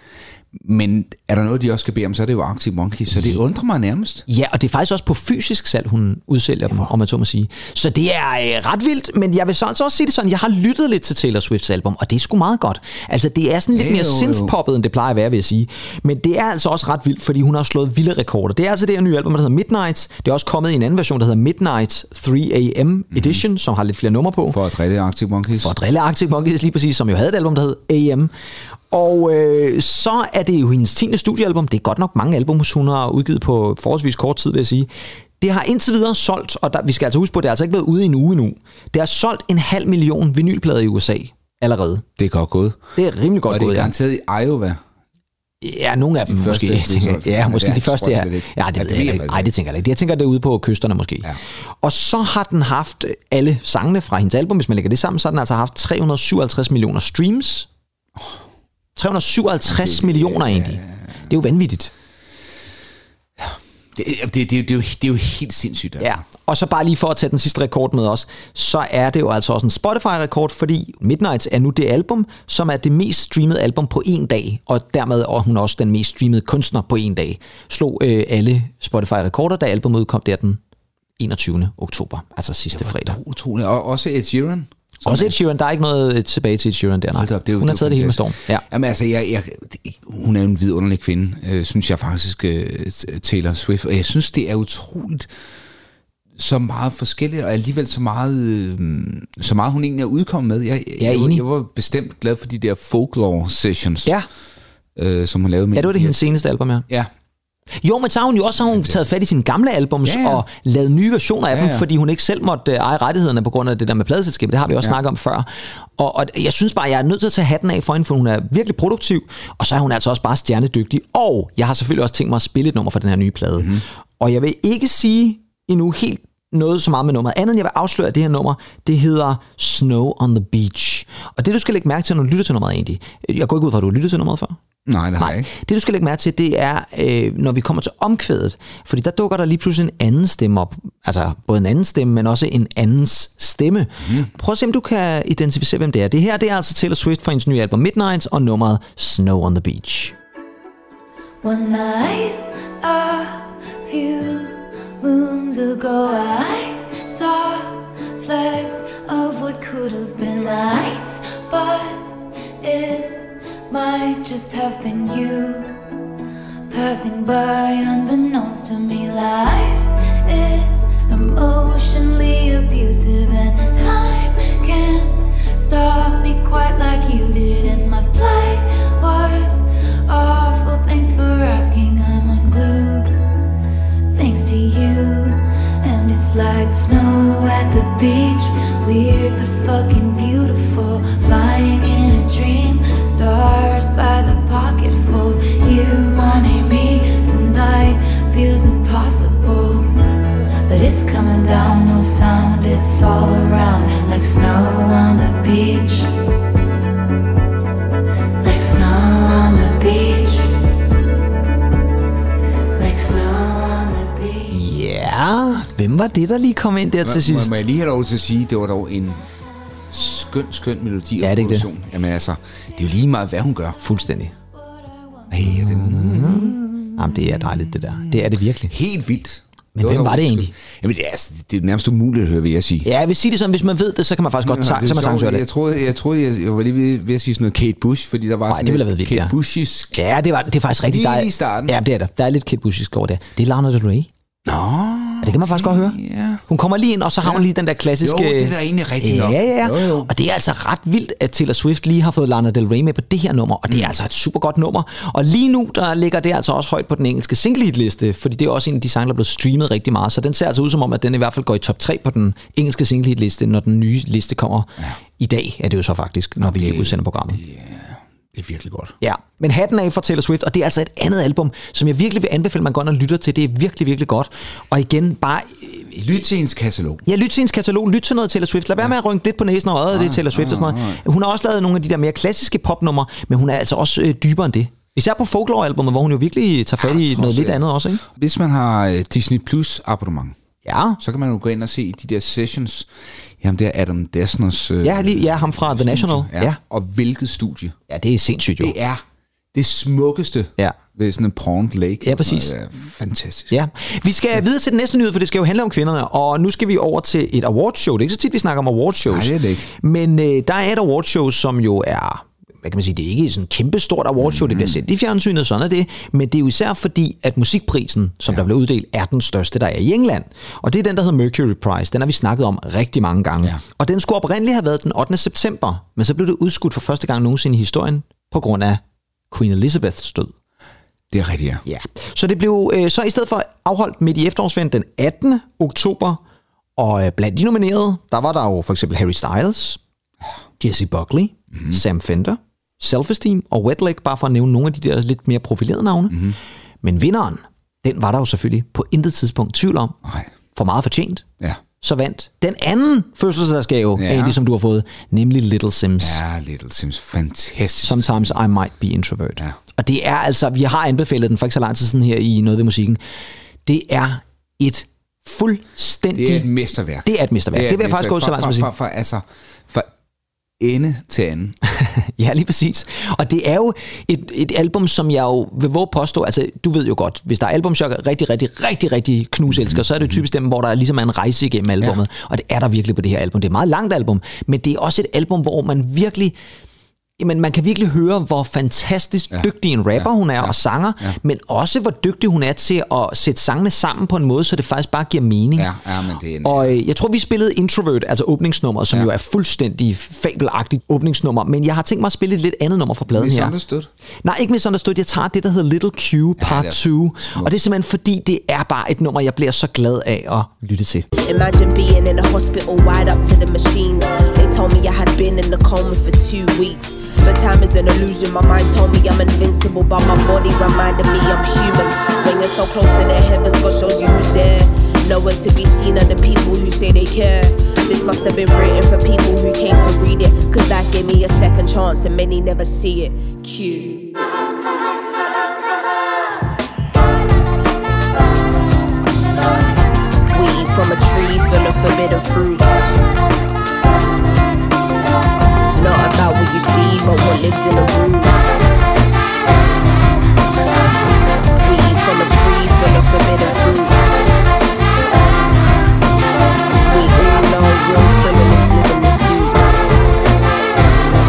Men er der noget, de også skal bede om, så er det jo Arctic Monkeys, så det undrer mig nærmest. Ja, og det er faktisk også på fysisk salg, hun udsælger dem, om man så må sige. Så det er øh, ret vildt, men jeg vil så altså også sige det sådan, jeg har lyttet lidt til Taylor Swifts album, og det er sgu meget godt. Altså, det er sådan lidt Ja, mere synthpoppet, end det plejer at være, vil jeg sige. Men det er altså også ret vildt, fordi hun har slået vilde rekorder. Det er altså det her nye album, der hedder Midnights. Det er også kommet i en anden version, der hedder Midnight 3 AM Edition, mm. som har lidt flere numre på. For at drille Arctic Monkeys. for at drille Arctic Monkeys lige præcis, som jo havde et album, der hed AM. Og øh, så er det jo hendes 10. studiealbum. Det er godt nok mange album, hun har udgivet på forholdsvis kort tid, vil jeg sige. Det har indtil videre solgt, og der, vi skal altså huske på, at det har altså ikke været ude i en uge endnu. Det har solgt en halv million vinylplader i USA allerede. Det er godt gået. Det er rimelig godt Og det er gået, ja. garanteret i Iowa. Ja, nogle af dem De første, måske. det er Tænker, ja, Ja, måske det er- de første ikke. Ja, det, Ja, det jeg ved jeg ikke. Nej, det tænker jeg ikke. Jeg tænker, det er ude på kysterne måske. Ja. Og så har den haft alle sangene fra hendes album, hvis man lægger det sammen, så har den altså haft 357 millioner streams. 357 millioner egentlig. Det er jo vanvittigt. Det, det, det, det, det, er jo, det er jo helt sindssygt, altså. Ja, og så bare lige for at tage den sidste rekord med os, så er det jo altså også en Spotify-rekord, fordi Midnights er nu det album, som er det mest streamede album på en dag, og dermed er hun også den mest streamede kunstner på en dag. Slog øh, alle Spotify-rekorder, da albumet udkom der den 21. oktober, altså sidste fredag. Utroligt. Og også Ed Sheeran. Som Også Ed Sheeran, der er ikke noget øh, tilbage til Ed Sheeran der, nej. Op, det er hun har taget det hele med storm. Ja. Jamen altså, jeg, jeg, hun er en vidunderlig kvinde, øh, synes jeg faktisk, øh, Taylor Swift. Og jeg synes, det er utroligt så meget forskelligt, og alligevel så meget, øh, så meget hun egentlig er udkommet med. Jeg, Jeg jeg, enig. jeg var bestemt glad for de der folklore sessions, Ja, øh, som hun lavede med. ja, det var det hendes seneste album, ja. Ja, Jo, men så har hun jo også så har hun taget fat i sine gamle albums Ja, ja. og lavet nye versioner af Ja, dem, ja. fordi hun ikke selv måtte øh, eje rettighederne på grund af det der med pladeselskabet. Det har vi også Ja. snakket om før. Og, og jeg synes bare, jeg er nødt til at tage hatten af for hende, for hun er virkelig produktiv, og så er hun altså også bare stjernedygtig. Og jeg har selvfølgelig også tænkt mig at spille et nummer fra den her nye plade. Mhm. Mm-hmm. Og jeg vil ikke sige endnu helt noget så meget med nummeret. Andet end jeg vil afsløre, at det her nummer, det hedder Snow on the Beach. Og det du skal lægge mærke til, når du lytter til nummeret egentlig, jeg går ikke ud fra, at du har lyttet til nummeret før. Nej, det har jeg ikke. Det du skal lægge mærke til, det er, øh, når vi kommer til omkvædet, fordi der dukker der lige pludselig en anden stemme op. Altså både en anden stemme, men også en andens stemme. Mm. Prøv at se, om du kan identificere, hvem det er. Det her, det er altså Taylor Swift fra hendes nye album Midnight og nummeret Snow on the Beach. One night, a few moons ago, I saw flecks of what could have been lights, but it might just have been you passing by unbeknownst to me. Life is emotionally abusive, and time can't stop me quite like you did. And my flight was awful. Thanks for asking. I'm unglued. Thanks to you. And it's like snow at the beach. Weird but fucking beautiful. Flying in a dream. Stars by the pocketful. You wanting me tonight feels impossible. But it's coming down, no sound, it's all around. Like snow on the beach. Like snow on the beach. Like snow on the beach. Ja, hvem var det, der lige kom ind der til Må, sidst? må jeg lige have lov til at sige, det var dog en skøn, skøn melodi og Ja, det er ikke det. produktion. Jamen altså, det er jo lige meget, hvad hun gør. Fuldstændig. Ej, ja, den, Jamen, det er dejligt, det der. Det er det virkelig. helt vildt. Men hvem var det egentlig? Jamen, det er, altså- det er nærmest umuligt at høre, vil jeg sige. Ja, jeg vil sige det sådan, hvis man ved det, så kan man faktisk godt tage, det så er man sagtens høre det. Jeg troede, jeg, troede, jeg, jeg var lige ved, ved at sige sådan noget Kate Bush, fordi der var Nej, sådan det ville have været Kate ja. Bushisk. Ja, det, var, det er faktisk rigtig Lige dejligt. i starten. Ja, det er der. Der er lidt Kate Bush over det. Det er Lana Del Rey. Nå, Ja, det kan man faktisk godt høre. ja. Hun kommer lige ind, og så har hun lige den der klassiske... Jo, det er da egentlig rigtigt ja, nok. Ja, ja, Jo, ja. jo. Og det er altså ret vildt, at Taylor Swift lige har fået Lana Del Rey med på det her nummer, og det Mm. er altså et super godt nummer. Og lige nu, der ligger det altså også højt på den engelske single hit liste, fordi det er også en af de sange, der er blevet streamet rigtig meget. Så den ser altså ud som om, at den i hvert fald går i top 3 på den engelske single hit liste, når den nye liste kommer ja. i dag, er det jo så faktisk, når vi udsender programmet. Det er virkelig godt. Ja, men hatten af for Taylor Swift, og det er altså et andet album, som jeg virkelig vil anbefale, man går og lytter til. Det er virkelig, virkelig godt. Og igen, bare Lyt til hendes katalog. Ja, lyt til hendes katalog, lyt til noget Taylor Swift. Lad være med at rynke lidt på næsen og øjet, det er Taylor Swift og sådan noget. Hun har også lavet nogle af de der mere klassiske popnumre, men hun er altså også øh, dybere end det. Især på Folklore-albummet, hvor hun jo virkelig tager fat i Ja, noget lidt alt. andet også, ikke? Hvis man har øh, Disney Plus abonnement, Ja, så kan man jo gå ind og se de der sessions. Jamen, det er Adam Desners øh, ja, lige, ja ham fra The studie. National. Ja. ja. Og hvilket studie. Ja, det er sindssygt jo. Det er det smukkeste Ja. ved sådan en Pond Lake. Ja, præcis. noget. Er fantastisk. Ja, vi skal videre til den næste nyhed, for det skal jo handle om kvinderne, og nu skal vi over til et awardshow. Det er ikke så tit, vi snakker om awardshows. Nej, det er det ikke. Men øh, der er et awardshow, som jo er hvad kan man sige, det er ikke sådan et kæmpestort awardshow, mm. det bliver sendt i fjernsynet, sådan er det, men det er jo især fordi, at musikprisen, som ja. der bliver uddelt, er den største, der er i England. Og det er den, der hedder Mercury Prize. Den har vi snakket om rigtig mange gange. Ja. Og den skulle oprindeligt have været den 8. september, men så blev det udskudt for første gang nogensinde i historien, på grund af Queen Elizabeths død. Det er rigtigt, ja. Ja, så det blev øh, så i stedet for afholdt midt i efterårsferien den 18. oktober, og øh, blandt de nominerede, der var der jo for eksempel Harry Styles, Jesse Buckley, mm-hmm. Sam Fender, Self-Esteem og Wet Leg, bare for at nævne nogle af de der lidt mere profilerede navne. Mm-hmm. Men vinderen, den var der jo selvfølgelig på intet tidspunkt tvivl om, Nej. for meget fortjent. Ja. Så vandt den anden fødselsdagsgave, Ja. egentlig, som du har fået, nemlig Little Sims. Ja, Little Sims. Fantastisk. Sometimes I might be introvert. Ja. Og det er altså, vi har anbefalet den for ikke så lang tid siden her i Noget ved musikken. Det er et fuldstændig... Det er et mesterværk. Det er et mesterværk. Det, det vil jeg faktisk gå så langt som at sige. For, for, for, altså, for ende til anden. Ja, lige præcis. Og det er jo et, et album, som jeg jo vil våge påstå, altså du ved jo godt, hvis der er albumchok, rigtig, rigtig, rigtig, rigtig knuselsker, så er det typisk dem, hvor der ligesom er en rejse igennem albummet. Ja. Og det er der virkelig på det her album. Det er et meget langt album, men det er også et album, hvor man virkelig Jamen, man kan virkelig høre, hvor fantastisk ja. dygtig en rapper ja. hun er ja. og sanger, ja. men også hvor dygtig hun er til at sætte sangene sammen på en måde, så det faktisk bare giver mening. Ja, ja men det er en, Og øh, jeg tror, vi spillede Introvert, altså åbningsnummeret, som ja. jo er fuldstændig fabelagtigt åbningsnummer, men jeg har tænkt mig at spille et lidt andet nummer fra pladen her. misunderstood. Nej, ikke misunderstood. Jeg tager det, der hedder Little Q Part er 2, smukt. og det er simpelthen fordi, det er bare et nummer, jeg bliver så glad af at lytte til. Imagine being in a hospital wired up to the machines. They told me I had been in the coma for two weeks. But time is an illusion. My mind told me I'm invincible, but my body reminded me I'm human. When you're so close to the heavens, God shows you who's there. Nowhere to be seen are the people who say they care. This must have been written for people who came to read it. Cause that gave me a second chance, and many never see it. Q. We from a tree full of forbidden fruits. What you see, but what lives in the root. We eat from a tree full of forbidden fruits. We all know real criminals live in the suit.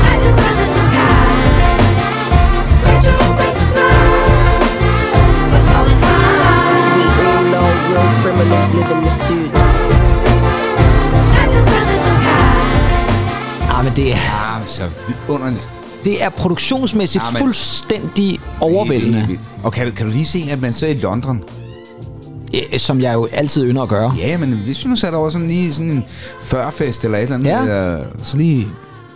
At the sun in the sky, spread your wings wide. We're going high. We all know real criminals live in the suit. Ah, men det er... Ja, så vidunderligt. Det er produktionsmæssigt Ja, men- fuldstændig overvældende, Helt vildt. Og kan, du- kan du lige se, at man så er i London? øh, som jeg jo altid ynder at gøre. Ja, men hvis vi nu satte over sådan lige sådan en førfest eller et eller andet, Ja. eller så lige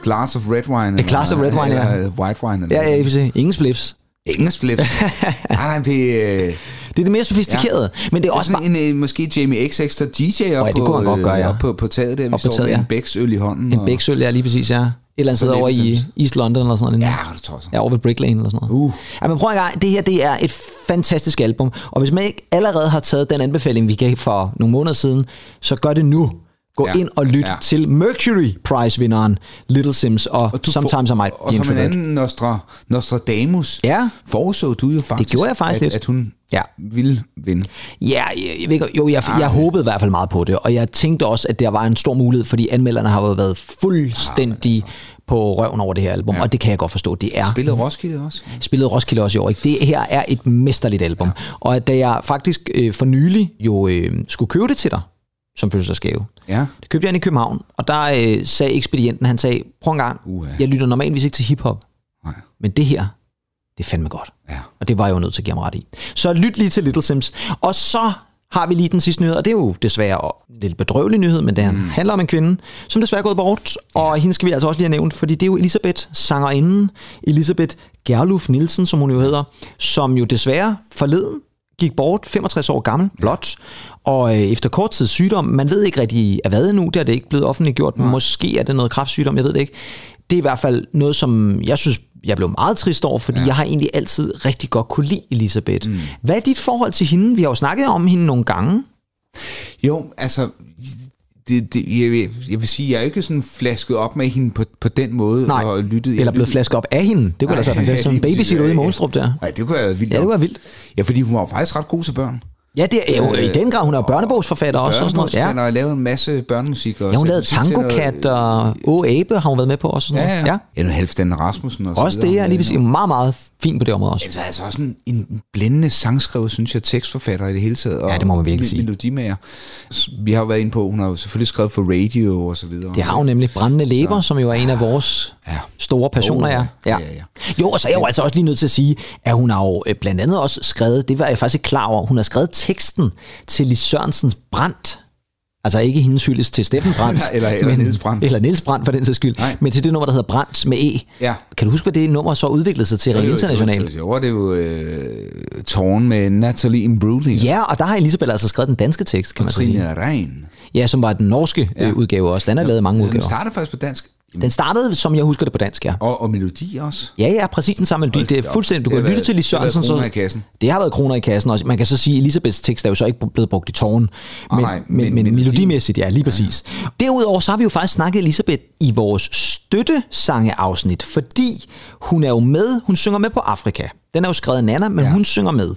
glass of red wine. Et glas of red wine, ja. eller white wine. Eller Ja, ja, sige, ingen spliffs. Engelsk flip. nej, nej, det, øh, Det er det mere sofistikerede. Ja. Men det er det er også bare... sådan en, øh, måske Jamie X ekstra DJ op, det kunne på, man godt gøre, ja. op på, på taget der. Vi på står taget, med ja. en bæksøl i hånden. En og- bæksøl, ja, lige præcis, ja. Et eller andet sted over i. East London eller sådan noget. Ja, det tror jeg. Ja, over ved Brick Lane eller sådan noget. Uh. Ja, men prøv en gang, det her det er et fantastisk album. Og hvis man ikke allerede har taget den anbefaling, vi gav for nogle måneder siden, så gør det nu. Gå Ja. ind og lyt Ja. til Mercury Prize-vinderen Little Sims og, Og Sometimes I Might Og som en anden Nostra, Nostradamus, Ja. foreså du jo faktisk, gjorde jeg faktisk at, lidt. at hun Ja. ville vinde. Ja, jeg, jeg, jo, jeg, Ah. jeg håbede i hvert fald meget på det, og jeg tænkte også, at der var en stor mulighed, fordi anmelderne har jo været fuldstændig på røven over det her album, Ah, altså. Ja. og det kan jeg godt forstå. Det er Spillede Roskilde også? spillede Roskilde også i år. Ikke? Det her er et mesterligt album. Ja. Og da jeg faktisk øh, for nylig jo øh, skulle købe det til dig, som fødselsdagsgave, Ja. det købte jeg ind i København, og der øh, sagde ekspedienten, han sagde, prøv en gang, Uha. jeg lytter normalvis ikke til hiphop, Nej. men det her, det er fandme godt. Ja. Og det var jeg jo nødt til at give ham ret i. Så lyt lige til Little Sims. Og så har vi lige den sidste nyhed, og det er jo desværre en lidt bedrøvelig nyhed, men det mm. handler om en kvinde, som desværre er gået bort, og hende skal vi altså også lige have nævnt, fordi det er jo Elisabeth, sangerinden Elisabeth Gerluf Nielsen, som hun jo hedder, som jo desværre forleden gik bort, 65 år gammel, blot, og øh, efter kort tid sygdom, man ved ikke rigtig af hvad endnu, det er det ikke blevet offentliggjort, men måske er det noget kræftsygdom, jeg ved det ikke. Det er i hvert fald noget, som jeg synes, jeg blev meget trist over, fordi ja. jeg har egentlig altid rigtig godt kunne lide Elisabeth. Mm. Hvad er dit forhold til hende? Vi har jo snakket om hende nogle gange. Jo, altså, det, det, jeg, vil, jeg vil sige, jeg er ikke sådan flasket op med hende på, på den måde. Nej, og lyttet, eller blevet lyttede- flasket op af hende. Det kunne da være fantastisk. Som en babysitter ude i. Monstrup der. Nej, det kunne være vildt. Ja, det kunne være vildt. Ja, fordi hun var faktisk ret god til børn. Ja, det er jo i Øh, den grad. Hun er børnebogsforfatter også. Og sådan noget. Ja. Ja. har lavet en masse børnemusik. Og ja, hun lavede Tango Cat og Å Abe har hun været med på også. og Sådan Ja, noget. ja. ja. Eller Halvdan Rasmussen. Og så Også videre. det er lige præcis meget, meget fint på det område også. Altså, altså også en, en blændende sangskrevet, synes jeg, tekstforfatter i det hele taget. Og Ja, det må man virkelig sige. Melodimager. Vi har jo været inde på, hun har jo selvfølgelig skrevet for radio og så videre. Det har hun nemlig. Brændende læber, som jo er en af vores Ja. store passioner. Oh, Ja. ja. Ja, ja. Jo, og så er jeg jo altså også lige nødt til at sige, at hun har jo øh, blandt andet også skrevet, det var jeg faktisk ikke klar over, hun har skrevet teksten til Lis Sørensens Brandt. Altså ikke hendes hyldes til Steffen Brandt. Eller- eller Niels Brandt. Eller Niels Brandt for den sags skyld. Nej. Men til det nummer, der hedder Brandt med E. Ja. Kan du huske, hvad det nummer så udviklede sig til rent internationalt? Jo, det er jo øh, Tårn med Natalie Imbruglia. Ja, og der har Elisabeth altså skrevet den danske tekst, kan og man så sige. Trine Rein. Ja, som var den norske ja. Ja. udgave også. Den er lavet i mange Den udgaver. startede faktisk på dansk. Den startede, som jeg husker det på dansk, ja. Og, og melodi også. Ja, ja, præcis den samme melodi. Det er fuldstændig, du kan har lytte været- til Lis det har været Sørensen. kroner i kassen. Det har været kroner i kassen også. Man kan så sige, at Elisabeths tekst er jo så ikke blevet brugt i tårn. Men, nej, men, men men, melodi- melodimæssigt, ja, lige præcis. Derudover så har vi jo faktisk snakket Elisabeth i vores støttesangeafsnit, fordi hun er jo med, hun synger med på Afrika. Den er jo skrevet af Nana, men ja. Ja. hun synger med.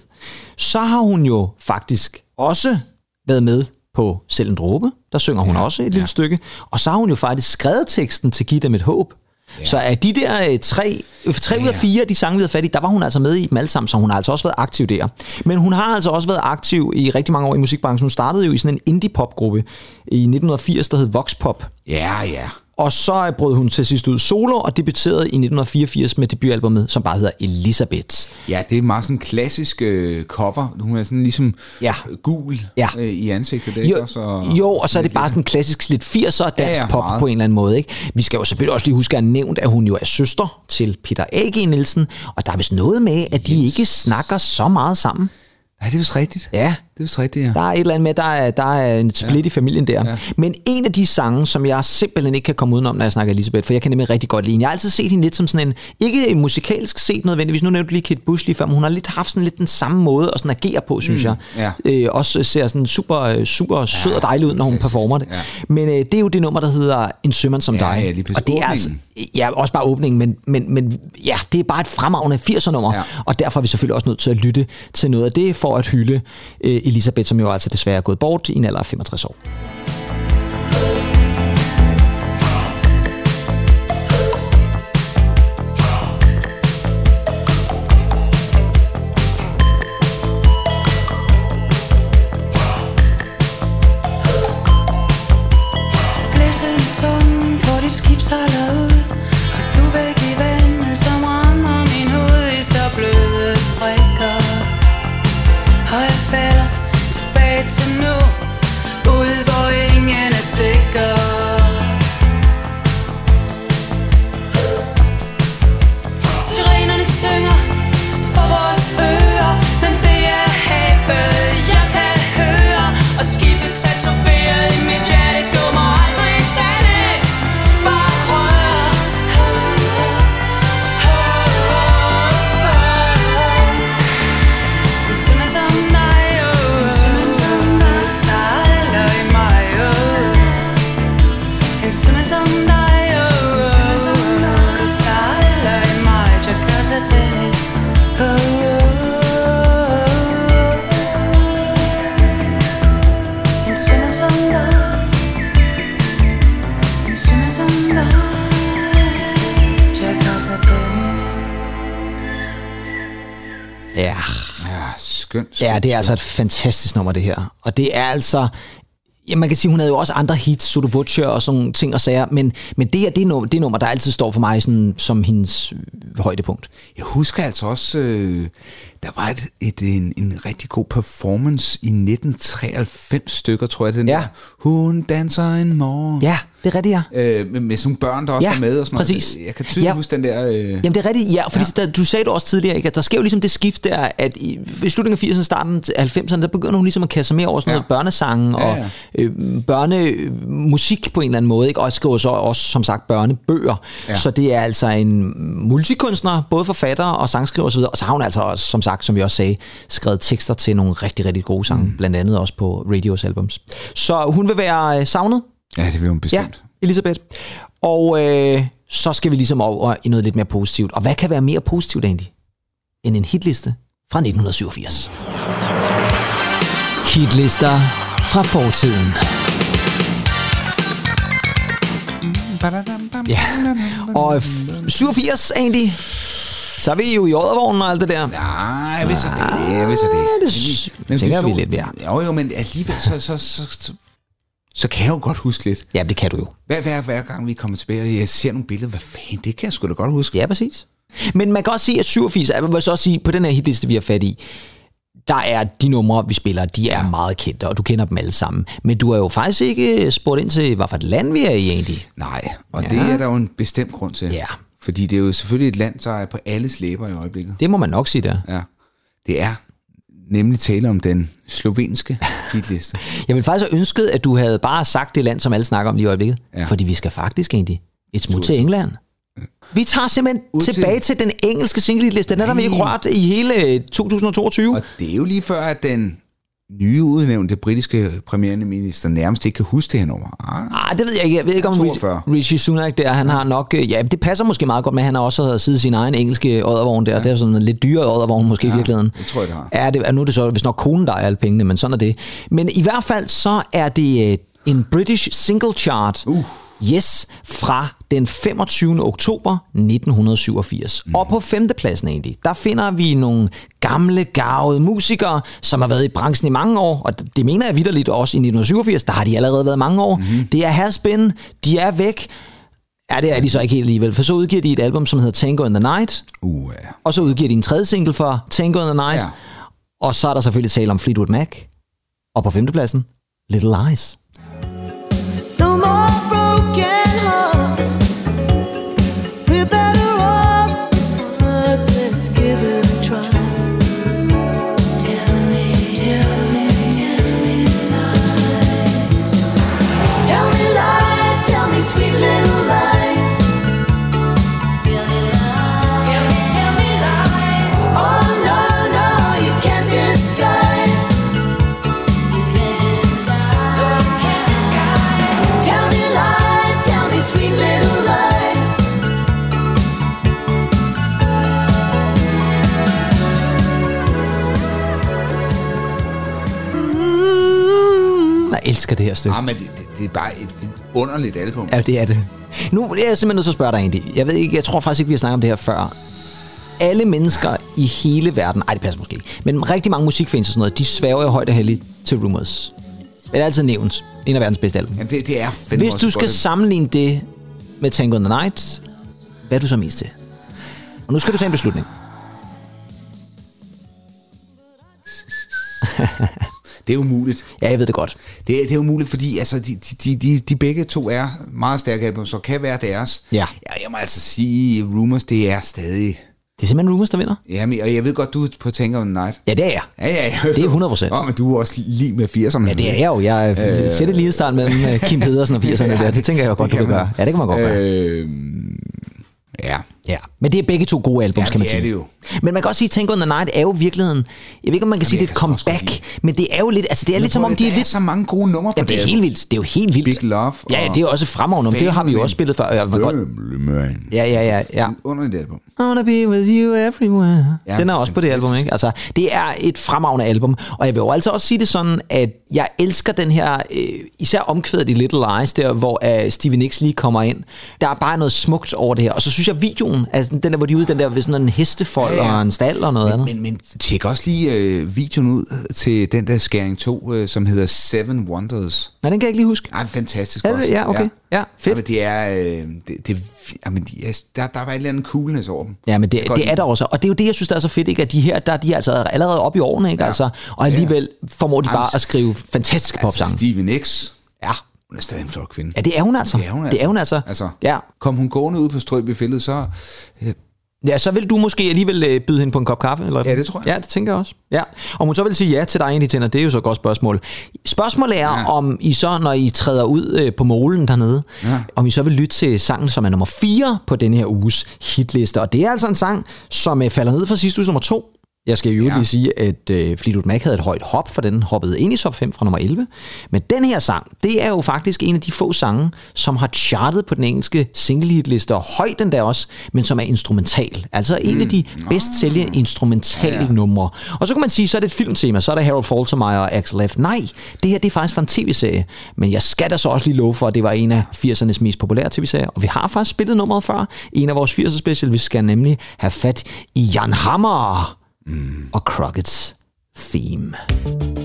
Så har hun jo faktisk også været med på Selv en dråbe. Der synger hun Ja, også et lille ja. stykke. Og så har hun jo faktisk skrevet teksten til Giv dem et håb. Ja. Så af de der øh, tre, øh, tre ja. ud af fire, de sange, vi havde fat i, der var hun altså med i dem alle sammen, så hun har altså også været aktiv der. Men hun har altså også været aktiv i rigtig mange år i musikbranchen. Hun startede jo i sådan en indie-pop-gruppe i 1980, der hed Vox Pop. Ja, ja. Og så øh, brød hun til sidst ud solo og debuterede i 1984 med debutalbummet, som bare hedder Elisabeth. Ja, det er meget sådan en klassisk øh, cover. Hun er sådan ligesom Ja. gul Ja. øh, i ansigtet. Det, ikke? Jo, også? Og, jo, og så er det bare sådan klassisk lidt 80'er dansk Ja, ja, pop meget. på en eller anden måde. Ikke? Vi skal jo selvfølgelig også lige huske at have nævnt, at hun jo er søster til Peter A.G. Nielsen, og der er vist noget med, at de ikke snakker så meget sammen. Nej, det er vist rigtigt. Ja, Det er vist rigtigt, ja. der er et eller andet med, der er, der er en split ja. i familien der. Ja. Ja. Men en af de sange, som jeg simpelthen ikke kan komme udenom, når jeg snakker Elisabeth, for jeg kan nemlig rigtig godt lide hende. Jeg har altid set hende lidt som sådan en, ikke musikalsk set nødvendigvis, nu nævnte du lige Kate Bush lige før, men hun har lidt haft sådan lidt den samme måde at sådan agere på, synes jeg. ja. Øh, også ser sådan super, øh, super sød og dejlig ud, når hun performer det. Ja. Men øh, det er jo det nummer, der hedder En sømand som Ja, dig. ja, lige og det er altså, ja, også bare åbningen, men, men, men ja, det er bare et fremragende 80'er nummer, ja. Ja. og derfor er vi selvfølgelig også nødt til at lytte til noget af det, for at hylde øh, Elisabeth, som jo altså desværre er gået bort i en alder af 65 år. Ja, Ja, skønt. skønt ja det er altså et fantastisk nummer, det her. Og det er altså... Ja, man kan sige, hun havde jo også andre hits, Soda Butcher og sådan nogle ting og sager, men, men det er det nummer, det nummer, der altid står for mig sådan, som hendes højdepunkt. Jeg husker altså også, øh, der var et, et, en, en rigtig god performance i 1993 stykker, tror jeg, den Ja. der. Hun danser en morgen. Ja, det er rigtigt, ja. Øh, med, med sådan nogle børn, der også Ja, var med og sådan præcis. noget. Jeg kan tydeligt Ja. huske den der... Øh, Jamen det er rigtigt, ja, fordi ja. Der, du sagde det også tidligere, ikke, at der sker jo ligesom det skift der, at i, i slutningen af 80'erne, starten af 90'erne, der begynder hun ligesom at kaste mere over sådan Ja. noget børnesange Ja, og ja. øh, børnemusik på en eller anden måde, ikke? og skriver så også som sagt børnebøger. Ja. Så det er altså en multikunstner, både forfatter og sangskriver osv., og så har hun altså også, som sagt, som vi også sagde, skrevet tekster til nogle rigtig, rigtig gode sange, mm. blandt andet også på Radios albums. Så hun vil være øh, savnet, ja, det vil hun Ja, bestemt. Elisabeth. Og øh, så skal vi ligesom over i noget lidt mere positivt. Og hvad kan være mere positivt egentlig end en hitliste fra 1987? Hitlister fra fortiden. Ja, og f- 87 egentlig, så er vi jo i Oddervognen og alt det der. Nej, jeg vidste det. Jeg vidste det. det s- Men tænker det er vi lidt, ja. Jo, jo, men alligevel, så, så, så, så, så kan jeg jo godt huske lidt. Ja, det kan du jo. Hver, hver, hver gang vi kommer tilbage, og jeg ser nogle billeder, hvad fanden, det kan jeg sgu da godt huske. Ja, præcis. Men man kan også sige, at 87, jeg vil så også sige, på den her hitliste, vi har fat i, der er de numre, vi spiller, de er meget kendte, og du kender dem alle sammen. Men du har jo faktisk ikke spurgt ind til, hvad for et land vi er i egentlig. Nej, og ja. det er der jo en bestemt grund til. Ja. Fordi det er jo selvfølgelig et land, der er på alles læber i øjeblikket. Det må man nok sige der. Ja. Det er nemlig tale om den slovenske hitliste. Jeg vil faktisk have ønsket, at du havde bare sagt det land, som alle snakker om lige i øjeblikket. Ja. Fordi vi skal faktisk egentlig et smut til England. Vi tager simpelthen Ud til- tilbage til den engelske single-liste. Den er der vi ikke rørt i hele 2022. Og det er jo lige før, at den nye udnævnte britiske premierminister nærmest ikke kan huske det her nummer. Ah, Ah, det ved jeg ikke. Jeg ved ikke, om 42. Rishi- Rishi Sunak der, han har nok... øh, Ja, det passer måske meget godt med, at han har også siddet sin egen engelske oddervogn der. Ja. Det er sådan en lidt dyrere oddervogn måske ja, i virkeligheden. det tror jeg, det har. Ja, det, nu er det så hvis nok konen, der er alle pengene, men sådan er det. Men i hvert fald så er det øh, en British single chart. Uh. Yes, fra den 25. oktober 1987. Mm. Og på femtepladsen egentlig, der finder vi nogle gamle, gavede musikere, som har været i branchen i mange år, og det mener jeg vidderligt også i 1987, der har de allerede været mange år. Mm. Det er Haspin, de er væk. Ja, det er de så ikke helt alligevel, for så udgiver de et album, som hedder Tango in the Night, uh, og så udgiver de en tredje single for Tango in the Night, Ja. og så er der selvfølgelig tale om Fleetwood Mac, og på femtepladsen, Little Lies. Elsker det her stykke. Ah, men det, det, det er bare et underligt album. Ja, det er det. Nu er jeg simpelthen nødt til at spørge dig egentlig. Jeg ved ikke, jeg tror faktisk ikke, vi har snakket om det her før. Alle mennesker i hele verden, ej det passer måske ikke, men rigtig mange musikfans og sådan noget, de sværger jo højt og heldigt til Rumors. Det er altid nævnt. En af verdens bedste album. Jamen, det, det er Hvis du skal godt. sammenligne det med Tango in the Night, hvad er du så mest til? Og nu skal du tage en beslutning. Det er umuligt. Ja, jeg ved det godt. Det, er- det er umuligt, fordi altså, de, de, de, de, begge to er meget stærke album, så kan være deres. Ja. ja jeg må altså sige, Rumors, det er stadig... Det er simpelthen Rumors, der vinder. Jamen, og jeg ved godt, du er på Tanker on the Night. Ja, det er jeg. Ja, ja, ja. Det er 100 procent. Åh, men du er også lige med 80'erne. Ja, det er jeg jo. Jeg øh, sætter lige start mellem øh, Kim Pedersen og 80'erne der. Det tænker jeg jo godt, du kan vil gøre. Ja, det kan man godt gøre. Øh, ja. Ja, men det er begge to gode albums, Ja, kan man det sige. er det jo. Men man kan også sige, Tango in the Night er jo virkeligheden... Jeg ved ikke, om man kan sige, jeg det er et comeback, men det er jo lidt... Altså, det er lidt som om, de er der lidt... så mange gode numre på Ja, det er helt vildt. Det er jo helt vildt. Big Love Ja, ja, det er også fremragende. Det har vi jo også spillet før. Ja, man godt... Man. ja, ja, ja, ja. Underligt album. I wanna be with you everywhere. Ja, Den er også på det album, ikke? Altså, det er et fremragende album. Og jeg vil jo altså også sige det sådan, at jeg elsker den her, øh, især omkvædet i Little Lies, der hvor øh, Stevie Nicks lige kommer ind. Der er bare noget smukt over det her. Og så synes jeg videoen, altså den der, hvor de er ude, den der ved sådan en hestefold, ja, ja. og en stald og noget men, andet. Men, men tjek også lige øh, videoen ud til den der skæring 2, øh, som hedder Seven Wonders. Nej, den kan jeg ikke lige huske. Ej, fantastisk det- også. ja, okay. Ja, fedt. Jamen, det er... Øh, det, det, jamen, de er, der, der var et eller andet coolness over dem. Ja, men det, det er der også. Og det er jo det, jeg synes, der er så fedt, ikke? at de her, der, de er altså allerede oppe i årene, ikke? Ja. Altså, og alligevel formår de Jamen, bare at skrive fantastiske Altså, popsange. Stevie Nicks, Ja. Hun er stadig en flot kvinde. ja, det er hun altså. Det er hun altså. Det er hun altså. altså Ja. Kom hun gående ud på strøb i fældet, så... Øh, Ja, så vil du måske alligevel øh, byde hende på en kop kaffe? Eller? Ja, det tror jeg. Ja, det tænker jeg også. Ja. Om hun så vil sige ja til dig egentlig, tænder, det er jo så et godt spørgsmål. Spørgsmålet er, ja. om I så, når I træder ud øh, på målen dernede, ja. om I så vil lytte til sangen, som er nummer 4 på denne her uges hitliste. Og det er altså en sang, som øh, falder ned fra sidste uge nummer 2. Jeg skal jo ja. lige sige, at øh, Fleetwood Mac havde et højt hop, for den hoppede ind i top 5 fra nummer 11. Men den her sang, det er jo faktisk en af de få sange, som har chartet på den engelske single hitliste, og højt den der også, men som er instrumental. Altså en af de bedst sælgende instrumentale ja. numre. Og så kan man sige, så er det et filmtema, så er det Harold Faltermeyer og Axel F. Nej, det her det er faktisk fra en tv-serie. Men jeg skal da så også lige love for, at det var en af 80'ernes mest populære tv-serier. Og vi har faktisk spillet nummeret før. En af vores 80'er special. Vi skal nemlig have fat i Jan Hammer og Crockett's Theme.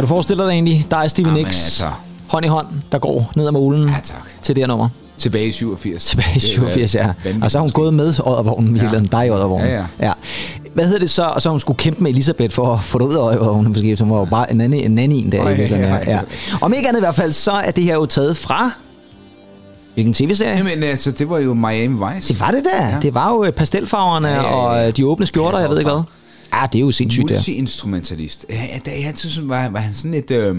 Kan du forestille dig egentlig, der er Stevie Jamen, altså. hånd i hånd, der går ned ad molen Ja, tak. til det her nummer. Tilbage i 87. Tilbage i Det er 87, ja. vanvittigt Og så har hun gået med Oddervognen, vi Ja. ja. dig i Oddervognen. Ja, ja. ja. Hvad hedder det så? Og så hun skulle kæmpe med Elisabeth for at få det ud af Oddervognen, måske, som var bare en nanny, en der Åh, i ja, virkeligheden. ja, Ja, ja. ja. Om ikke andet i hvert fald, så er det her jo taget fra... Hvilken tv-serie? Jamen, altså, det var jo Miami Vice. Det var det da. Ja. Det var jo øh, pastelfarverne Ja, ja, ja. og øh, de åbne skjorter, Ja, jeg ved ikke hvad. Ja, det er jo sindssygt der. Multi-instrumentalist. Ja, da jeg synes, var, var han sådan et, øh,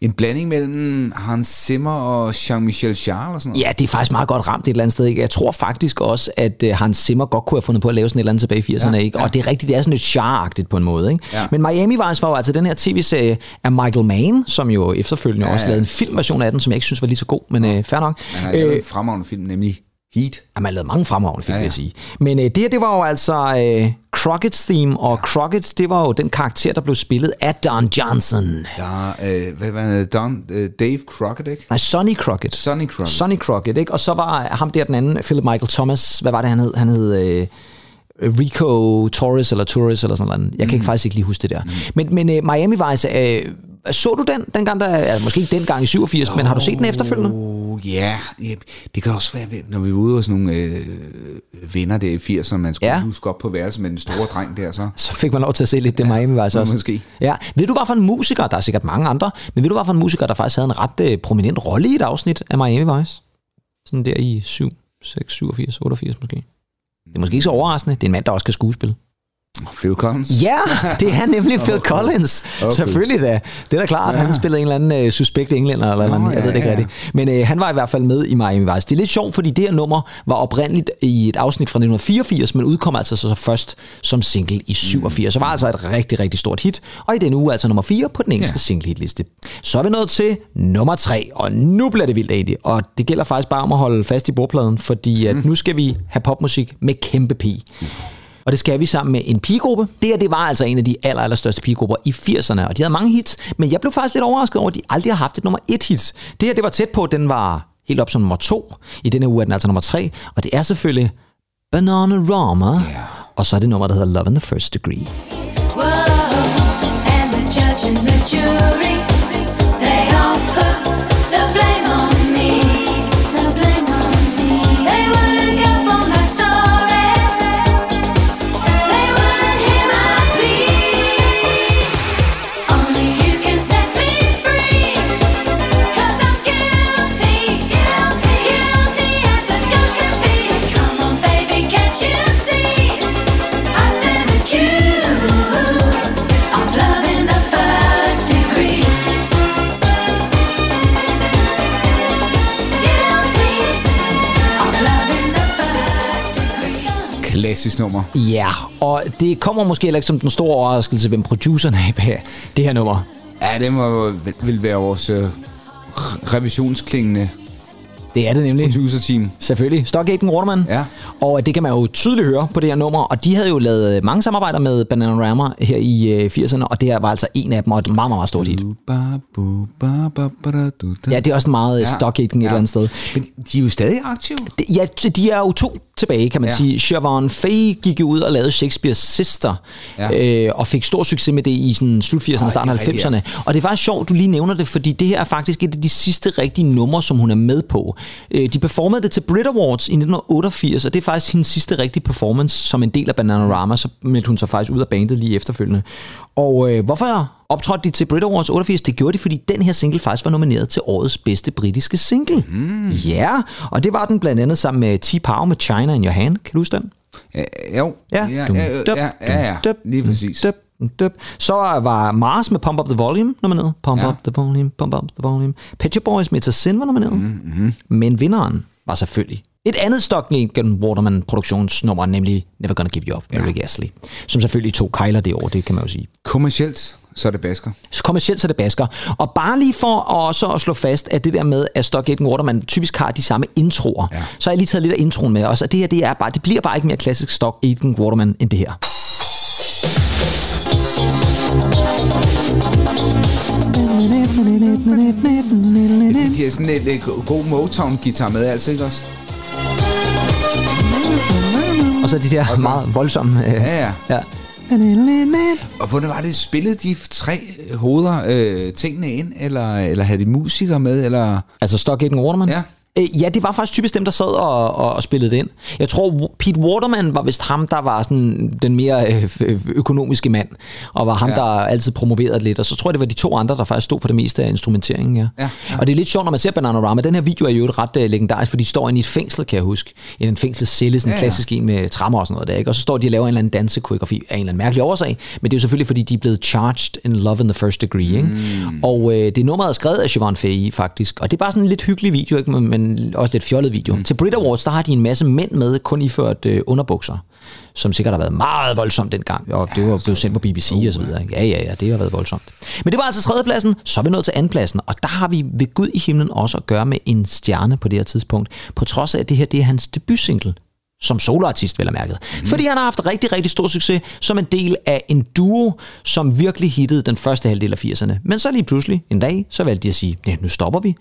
en blanding mellem Hans Zimmer og Jean-Michel Jarre og sådan noget. Ja, det er faktisk meget godt ramt et eller andet sted. Ikke? Jeg tror faktisk også, at uh, Hans Zimmer godt kunne have fundet på at lave sådan et eller andet tilbage i 80'erne. Ja, ikke? ja. Og det er rigtigt, det er sådan lidt char på en måde. Ikke? Ja. Men Miami Vice var jo altså den her tv-serie af Michael Mann, som jo efterfølgende Ja, også ja. lavede en filmversion af den, som jeg ikke synes var lige så god, men uh, fair nok. Han har lavet en fremragende film, nemlig Heat. Ja, man lavede mange fremragende film, Ja, ja, ja. vil jeg sige. Men øh, det her, det var jo altså øh, Crockett's theme, og Crockett, det var jo den karakter, der blev spillet af Don Johnson. Ja, øh, hvad var det? Don, øh, Dave Crockett, ikke? Nej, Sonny Crockett. Sonny Crockett. Sonny Crockett, ikke? Og så var ham der den anden, Philip Michael Thomas, hvad var det, han hed? Han hed øh, Rico Torres eller Torres eller sådan noget. Jeg kan ikke faktisk ikke lige huske det der. Men, men øh, Miami Vice, øh, så du den dengang, der, altså, måske ikke dengang i 87, oh. men har du set den efterfølgende? Oh, ja, ja, det kan også være, når vi var ude hos nogle øh, venner der i 80'erne, man skulle Ja. ja. huske op på værelset med den store dreng der, så. Så fik man lov til at se lidt det Miami Vice også. måske. Ja. Ved du, hvad for en musiker, der er sikkert mange andre, men ved du, hvad for en musiker, der faktisk havde en ret øh, prominent rolle i et afsnit af Miami Vice? Sådan der i 7, 6, 87, 88 måske. Det er måske ikke så overraskende. Det er en mand, der også kan skuespille. Phil Collins. Ja, det er nemlig Phil Collins. Okay. Selvfølgelig da. Det er da klart, ja. han spillede en eller anden øh, suspekt englænder eller, eller Nå, andet. Jeg ved det ikke ja, ja. rigtigt. Men øh, han var i hvert fald med i Miami Vice. Det er lidt sjovt, fordi det her nummer var oprindeligt i et afsnit fra 1984, men udkom altså så først som single i 87. Så var altså et rigtig, rigtig stort hit. Og i denne uge altså nummer 4 på den engelske Ja. single hitliste. Så er vi nået til nummer 3, og nu bliver det vildt egentlig. Og det gælder faktisk bare om at holde fast i bordpladen, fordi at nu skal vi have popmusik med kæmpe pige. Og det skal vi sammen med en pigegruppe. Det her, det var altså en af de aller, aller største pigegrupper i 80'erne, og de havde mange hits, men jeg blev faktisk lidt overrasket over, at de aldrig har haft et nummer 1 hit. Det her, det var tæt på, den var helt op som nummer 2. I denne uge er den altså nummer 3, og det er selvfølgelig Bananarama, yeah. og så er det nummer, der hedder Love in the First Degree. Whoa, and the judge and the jury, fantastisk nummer. Ja, og det kommer måske heller ikke som den store overraskelse, hvem produceren er bag det her nummer. Ja, det må vel være vores øh, revisionsklingende Det er det nemlig. producer-team. Selvfølgelig. Stockhagen Waterman. Ja. Og det kan man jo tydeligt høre på det her nummer. Og de havde jo lavet øh, mange samarbejder med Bananarama her i øh, 80'erne, og det her var altså en af dem, og et meget, meget, stort hit. Ja, det er også meget ja. Stockhagen et eller andet sted. Men de er jo stadig aktive. Ja, de er jo to tilbage, kan man Ja. ja. sige. Siobhan Fay gik jo ud og lavede Shakespeare's Sister, Ja. ja. øh, og fik stor succes med det i sådan slut 80'erne, Ej, start det er rigtigt, 90'erne. Og det er faktisk sjovt, du lige nævner det, fordi det her er faktisk et af de sidste rigtige numre, som hun er med på. Øh, de performede det til Brit Awards i 1988, og det er faktisk hendes sidste rigtige performance som en del af Bananarama, så meldte hun sig faktisk ud af bandet lige efterfølgende. Og øh, hvorfor optrådte de til Brit Awards 88? Det gjorde de, fordi den her single faktisk var nomineret til årets bedste britiske single. Mm. Ja, og det var den blandt andet sammen med T-Power med China in Your Hand. Kan du huske den? Ja, jo. Ja. ja, ja, ja, ja, ja. lige præcis. Dup, dup. Så var Mars med Pump Up The Volume nomineret. Pump Ja. Up The Volume, Pump Up The Volume. Pet Boys med To Sin var nomineret. Mm-hmm. Men vinderen var selvfølgelig et andet Stockhagen Waterman produktionsnummer, nemlig Never Gonna Give You Up med ja. Rick Astley, som selvfølgelig tog Kyler det år, det kan man jo sige. Kommercielt, så er det basker. Så kommercielt så er det basker. Og bare lige for også at slå fast, at det der med, at Stockhagen Waterman typisk har de samme introer, Ja. så har jeg lige taget lidt af introen med også. Og det her, det, er bare, det bliver bare ikke mere klassisk Stockhagen Waterman end det her. De har sådan en, god Motown-guitar med, altså ikke også? Og så de der meget voldsomme... Øh, Ja, ja. ja. Og hvordan var det, spillede de tre hoveder øh, tingene ind, eller, eller havde de musikere med, eller... Altså Stockhagen Waterman? Ja. Øh, ja, det var faktisk typisk dem, der sad og, og, og spillede det ind. Jeg tror, Pete Waterman var vist ham, der var sådan den mere øh, øh, økonomiske mand, og var ham, Ja. der altid promoverede lidt. Og så tror jeg, det var de to andre, der faktisk stod for det meste af instrumenteringen. Ja. Ja, ja. Og det er lidt sjovt, når man ser Bananarama. Den her video er jo et ret legendarisk, for de står inde i et fængsel, kan jeg huske. I en fængselscelle, sådan en Ja, ja. klassisk en med trammer og sådan noget der. Ikke? Og så står de og laver en eller anden dansekoreografi af en eller anden mærkelig årsag. Men det er jo selvfølgelig, fordi de er blevet charged in love in the first degree. Ikke? Mm. Og øh, det nummeret er skrevet af Siobhan Fay, faktisk. Og det er bare sådan en lidt hyggelig video, ikke? Men, men også lidt fjollet video. Mm. Til Brit Awards, der har de en masse mænd med, kun iført øh, underbukser. Som sikkert har været meget voldsomt dengang. Og det var blevet sendt på BBC og så videre. Ja, ja, ja, det har været voldsomt. Men det var altså tredjepladsen. Så er vi nået til andenpladsen. Og der har vi ved Gud i himlen også at gøre med en stjerne på det her tidspunkt. På trods af, at det her det er hans debutsingle som soloartist, vel mærket. Mm. Fordi han har haft rigtig, rigtig stor succes som en del af en duo, som virkelig hittede den første halvdel af 80'erne. Men så lige pludselig en dag, så valgte de at sige, nej, nu stopper vi.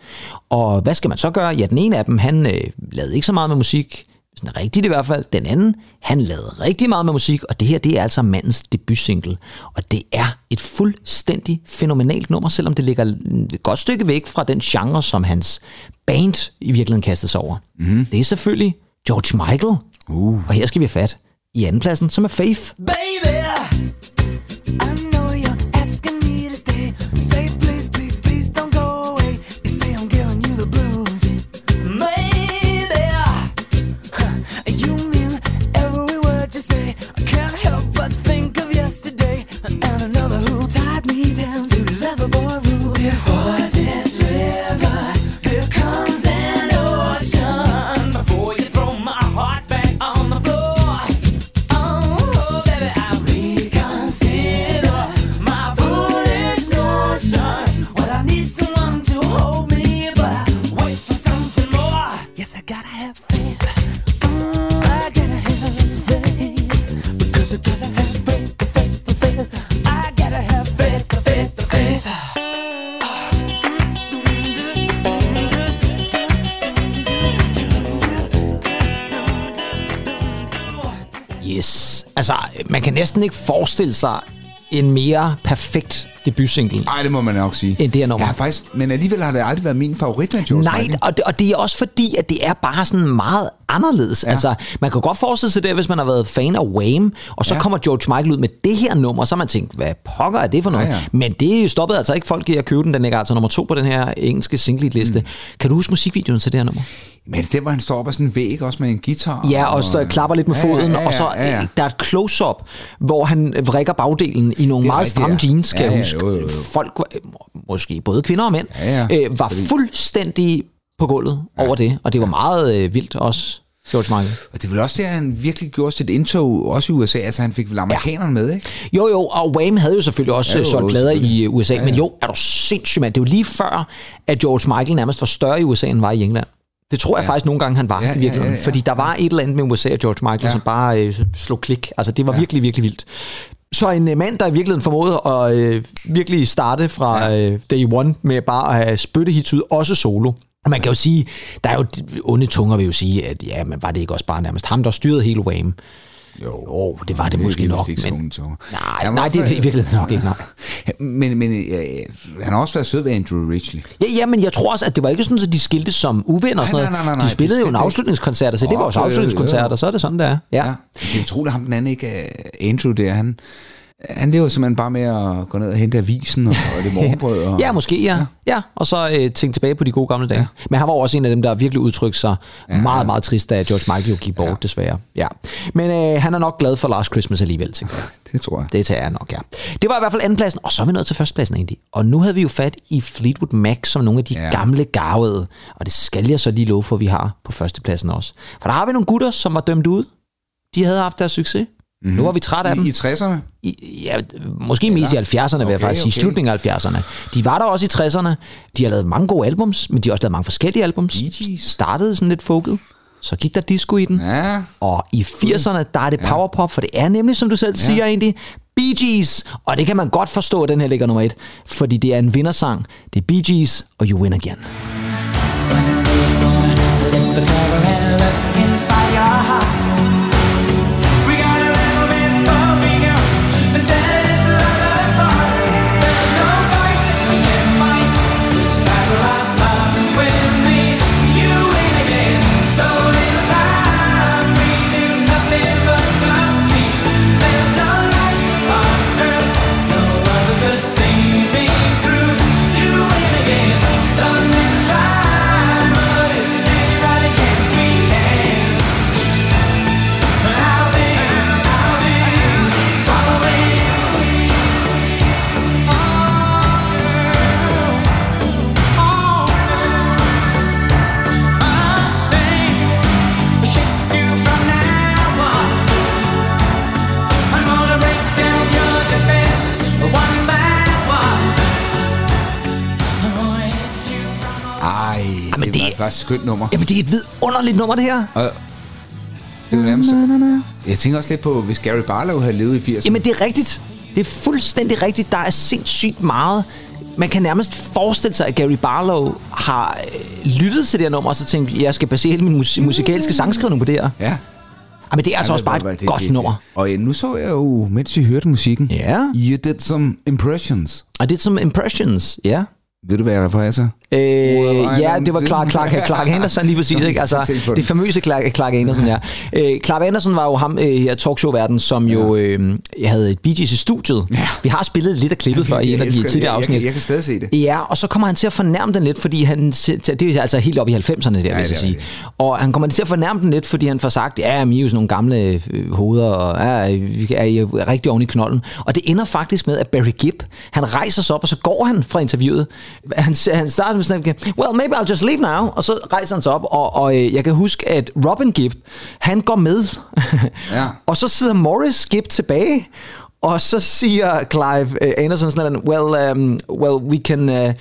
Og hvad skal man så gøre? Ja, den ene af dem, han øh, lavede ikke så meget med musik, sådan rigtigt i hvert fald. Den anden, han lavede rigtig meget med musik, og det her, det er altså mandens debutsingle. Og det er et fuldstændig fænomenalt nummer, selvom det ligger et godt stykke væk fra den genre, som hans band i virkeligheden kastede sig over. Mm. Det er selvfølgelig George Michael. Uh. Og her skal vi have fat i andenpladsen, som er Faith. Baby, I know Altså, man kan næsten ikke forestille sig en mere perfekt debutsingle. Nej, det må man nok sige. End det her nummer. Ja, faktisk, men alligevel har det aldrig været min favorit med George Nej, Michael. og det, og det er også fordi, at det er bare sådan meget anderledes. Ja. Altså, man kan godt forestille sig det, hvis man har været fan af Wham, og så Ja. kommer George Michael ud med det her nummer, så har man tænkt, hvad pokker er det for noget? Ja, ja. Men det stoppede altså ikke folk i at købe den. Den ligger altså nummer to på den her engelske single-liste. Mm. Kan du huske musikvideoen til det her nummer? Men det, hvor han står op af sådan en væg, også med en guitar. Ja, og så klapper lidt med Ja, foden, ja, ja, og så ja, ja. der er et close-up, hvor han vrikker bagdelen i nogle meget stramme ja. jeans, kan Ja, jeg ja, huske. Jo, jo, jo. Folk, øh, måske både kvinder og mænd, Ja, ja. øh, var fuldstændig på gulvet over det, og det var meget øh, vildt også. George Michael. Og det er vel også der, han virkelig gjorde sit indtog, også i USA. Altså, han fik vel amerikanerne med, ikke? Jo, jo, og Wham havde jo selvfølgelig også Ja, ja, jo, solgt plader i øh, USA, Ja, ja, ja. men jo, er du sindssygt, mand. Det er jo lige før, at George Michael nærmest var større i USA, end var i England. Det tror jeg Ja. ja. faktisk nogle gange, han var Ja, ja, ja, i virkeligheden. ja, ja. Fordi der var et eller andet med USA og George Michael, Ja. ja. som bare øh, slog klik. Altså, det var ja. virkelig, virkelig vildt. Så en øh, mand, der i virkeligheden formåede at øh, virkelig starte fra øh, day one med bare at have spyttehits ud, også solo. Og man kan jo sige, der er jo onde tunger vil jo sige, at ja, men var det ikke også bare nærmest ham, der styrede hele Wham? Jo, Jo, det var det måske nok, Ikke men-. Tunger. Nej, Han nej, det er i virkeligheden nok ikke, nej. Men, men ja, han har også været sød ved Andrew Ridgely. Ja, ja, men jeg tror også, at det var ikke sådan, at de skilte som uvenner Nej, noget. nej, nej, nej, de spillede jo en afslutningskoncert, så det var også jo. afslutningskoncert, og så er det sådan, der. Ja. Ja. Det er utroligt, ham den anden ikke er Andrew der. Han, han lever simpelthen bare med at gå ned og hente avisen og, og det morgenbrød. Og, Ja, måske, ja. ja. Og så øh, tænke tilbage på de gode gamle dage. Ja. Men han var også en af dem, der virkelig udtrykte sig ja. meget, meget trist, da George Michael jo gik bort, ja. desværre. Ja. Men øh, han er nok glad for Last Christmas alligevel, tænker jeg. Det tror jeg. Det tager jeg nok, ja. Det var i hvert fald andenpladsen, og så er vi nået til førstepladsen egentlig. Og nu havde vi jo fat i Fleetwood Mac som nogle af de Ja. ja. gamle garvede, og det skal jeg så lige love for, at vi har på førstepladsen også. For der har vi nogle gutter, som var dømt ud. De havde haft deres succes. Mm-hmm. Nu var vi trætte af dem. I, I 60'erne? I, ja, måske mest i 70'erne, vil jeg Okay, faktisk sige. okay. Slutningen af 70'erne. De var der også i 60'erne. De har lavet mange gode albums, men de har også lavet mange forskellige albums. Startede sådan lidt folket. Så gik der disco i den. Ja. Og i 80'erne, der er det powerpop, for det er nemlig, som du selv siger egentlig, Bee Gees. Og det kan man godt forstå, at den her ligger nummer et, fordi det er en vindersang. Det er Bee Gees og You Win Again. inside your Jamen, var et skønt nummer. Jamen, det er et vidunderligt nummer, det her. Og det er jo nærmest... Jeg tænker også lidt på, hvis Gary Barlow havde levet i 80'erne. Jamen, det er rigtigt. Det er fuldstændig rigtigt. Der er sindssygt meget. Man kan nærmest forestille sig, at Gary Barlow har øh, lyttet til det her nummer, og så tænkt, jeg skal basere hele min mus- musikalske sangskrivning på det her. Ja. Jamen, det er altså også bare et det- godt det- nummer. Og ja, nu så jeg jo, mens I hørte musikken, Ja. You did some impressions. Og det er som impressions, ja. Ved du, hvad jeg refererer til? Øh, I ja, det var Clark, Clark, Clark Anderson lige præcis, ikke? Altså, det famøse Clark, Clark Anderson, ja. Øh, Clark Anderson var jo ham øh, her talkshow-verden, som jo øh, havde et Bee Gees i studiet. Ja. Vi har spillet lidt af klippet før i en af de tidligere jeg, afsnit. Jeg, jeg, jeg kan stadig se det. Ja, og så kommer han til at fornærme den lidt, fordi han... Det er altså helt op i 90'erne der, ja, vil jeg sige. Og han kommer til at fornærme den lidt, fordi han får sagt, ja, vi er jo sådan nogle gamle øh, hoveder, og ja, vi er jo rigtig oven i knolden. Og det ender faktisk med, at Barry Gibb, han rejser sig op, og så går han fra interviewet. Han, han starter med sådan, well, maybe I'll just leave now. Og så rejser han sig op, og, og øh, jeg kan huske, at Robin Gibb, han går med. Ja. og så sidder Morris Gibb tilbage, og så siger Clive uh, Anderson sådan well, um, well, we can... Uh,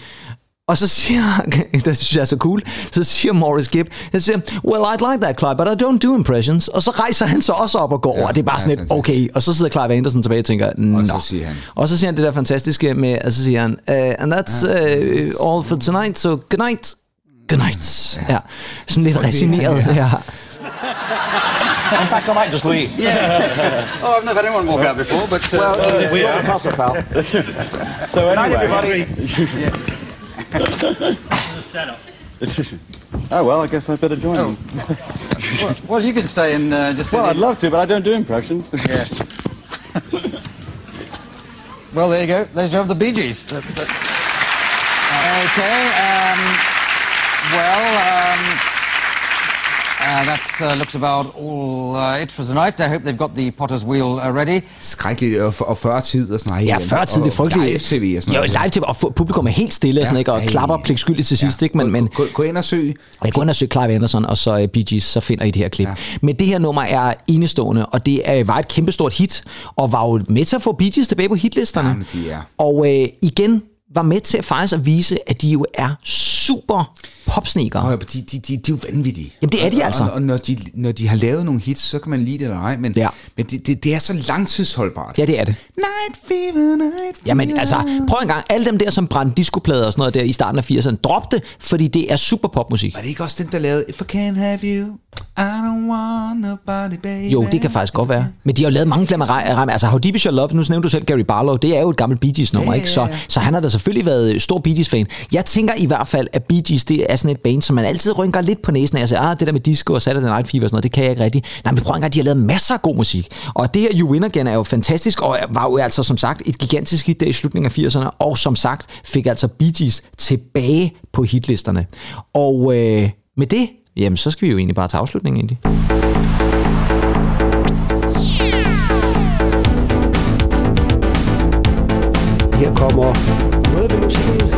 og så siger, det synes jeg er så cool, så siger Morris Gibb, han siger, well, I'd like that, Clive, but I don't do impressions. Og så rejser han så også op og går, Ja, og det er bare ja, sådan lidt, fantastisk. okay. Og så sidder Clive Anderson tilbage og tænker, Nå. Og så siger han- Og så siger han det der fantastiske med, og så siger han, uh, and that's uh, all for tonight, so good night. Good night. Ja. Sådan lidt resigneret. Ja. In fact, I might just leave. Oh, I've never had anyone walk out before, but... Uh, Well, we are. Toss up, pal. so anyway, everybody. Oh well, I guess I better join them. well, well, you can stay and uh, just... Well, I'd love to, but I don't do impressions. Yes. well, there you go. There's of the Bee Gees. Okay. Um, well, um, that uh, looks about all uh, it for tonight. I hope they've got the potter's wheel uh, ready. Skrækkeligt, og, og før tid og sådan noget. Ja, før tid, det er frygteligt. Live-tv og sådan Jo, noget. live-tv, og publikum er helt stille og, sådan, ikke? og klapper pligtskyldigt til sidst. Ikke? Men, men, Gå, gå ind og søg. jeg går ind og søger Clive Anderson, og så uh, Bee Gees, så finder I det her klip. Ja. Men det her nummer er enestående, og det er, var et kæmpestort hit, og var jo med til at få Bee Gees tilbage på hitlisterne. Jamen, de er. Og øh, igen var med til faktisk at vise, at de jo er super popsneakere. Nå, ja, de, de, de, de er jo vanvittige. Jamen, det er de Og- altså. Og, og når, de, når de har lavet nogle hits, så kan man lide det eller ej, men, Ja. men det, det, det er så langtidsholdbart. Ja, det er det. Night fever, night fever. Jamen altså, prøv en gang. Alle dem der, som brændte discoplader og sådan noget der i starten af 80'erne, drop det, fordi det er super popmusik. Var det ikke også dem, der lavede If I can't have you, I don't want nobody, baby? Jo, det kan faktisk godt være. Men de har jo lavet mange flere rem. Altså, How Deep Is Your Love, nu nævnte du selv Gary Barlow, det er jo et gammelt Bee Gees nummer, Ja, ja, ikke? Så, så han har da selvfølgelig været stor Bee Gees fan. Jeg tænker i hvert fald, at Bee Gees, det er sådan et band, som man altid rynker lidt på næsen af. siger, ah, det der med disco og Saturday Night Fever og sådan noget, det kan jeg ikke rigtigt. Nej, men prøv engang, de har lavet masser af god musik. Og det her You Win Again er jo fantastisk, og var jo altså som sagt et gigantisk hit der i slutningen af 80'erne, og som sagt fik altså Bee Gees tilbage på hitlisterne. Og øh, med det, jamen så skal vi jo egentlig bare tage afslutningen egentlig. Her kommer noget ved musikken.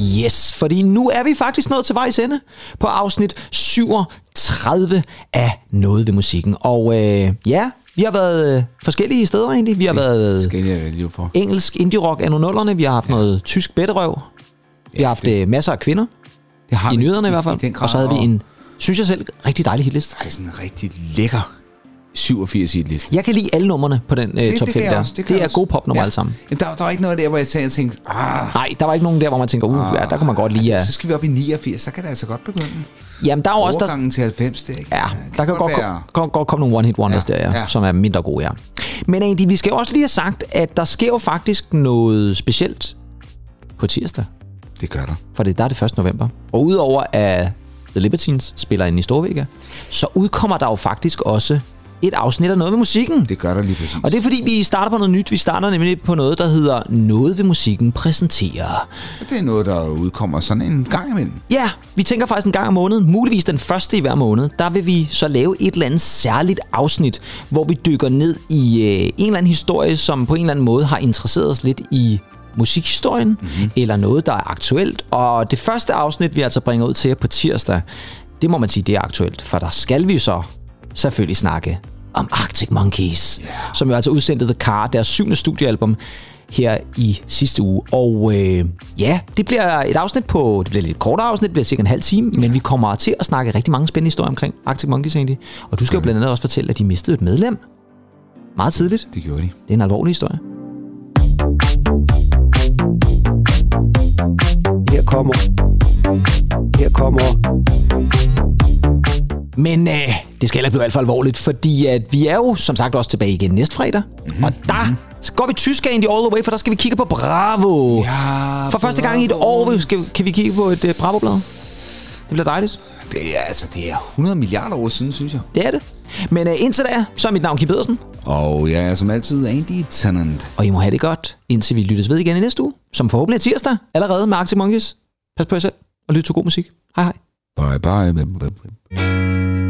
Yes, fordi nu er vi faktisk nået til vejs ende på afsnit 37 af Noget ved musikken. Og øh, ja, vi har været øh, forskellige steder egentlig. Vi har været Skal jeg lige for. engelsk indie-rock af nullerne. Vi har haft ja. noget tysk bedrøv. Vi har haft øh, masser af kvinder. Det har I vi nyhederne i hvert fald. grad, Og så havde vi en, synes jeg selv, rigtig dejlig hitliste. Faktisk en rigtig lækker 87 i et liste. Jeg kan lide alle numrene på den øh, top 5 kan jeg der. også, det, kan det er også. gode popnumre Ja. alle sammen. Jamen, der, der var ikke noget der, hvor jeg tænkte, ah, Nej, der var ikke nogen der, hvor man tænker, uh, ja, der kunne man godt lige... Uh, så skal vi op i 89, så kan det altså godt begynde. jamen, der er også... Der, Overgangen til 90, det, ikke? Ja, der kan godt, være- godt, godt, godt komme nogle one-hit wonders ja, Ja, der, ja, ja. ja. som er mindre gode, ja. Men egentlig, vi skal jo også lige have sagt, at der sker jo faktisk noget specielt på tirsdag. Det gør der. For det der er det 1. november. Og udover at The Libertines spiller ind i Storvega, så udkommer der jo faktisk også et afsnit af Noget ved musikken. Det gør der lige præcis. Og det er fordi, vi starter på noget nyt. Vi starter nemlig på noget, der hedder Noget ved musikken præsenterer. Det er noget, der udkommer sådan en gang imellem. Ja, vi tænker faktisk en gang om måneden, muligvis den første i hver måned, der vil vi så lave et eller andet særligt afsnit, hvor vi dykker ned i øh, en eller anden historie, som på en eller anden måde har interesseret os lidt i musikhistorien, mm-hmm. eller noget, der er aktuelt. Og det første afsnit, vi altså bringer ud til jer på tirsdag, det må man sige, det er aktuelt, for der skal vi så selvfølgelig snakke om Arctic Monkeys, yeah. som jo altså udsendte The Car, deres syvende studiealbum, her i sidste uge. Og øh, ja, det bliver et afsnit på, det bliver et lidt kortere afsnit, det bliver cirka en halv time, men vi kommer til at snakke rigtig mange spændende historier omkring Arctic Monkeys egentlig. Og du skal jo blandt andet også fortælle, at de mistede et medlem. Meget tidligt. Det gjorde de. Det er en alvorlig historie. Her kommer... Her kommer... Men øh, det skal heller blive alt for alvorligt, fordi at vi er jo som sagt også tilbage igen næste fredag. Mm-hmm. Og der går vi tysk egentlig all the way, for der skal vi kigge på Bravo. Ja, For første gang i et år skal, kan vi kigge på et uh, Bravo-blad. Det bliver dejligt. Det er, altså, det er 100 milliarder år siden, synes jeg. Det er det. Men uh, indtil da, så er mit navn Kim Pedersen. Og jeg er som altid Andy Tennant. Og I må have det godt, indtil vi lyttes ved igen i næste uge. Som forhåbentlig er tirsdag, allerede med Arctic Monkeys. Pas på jer selv, og lyt til god musik. Hej hej. Bye bye.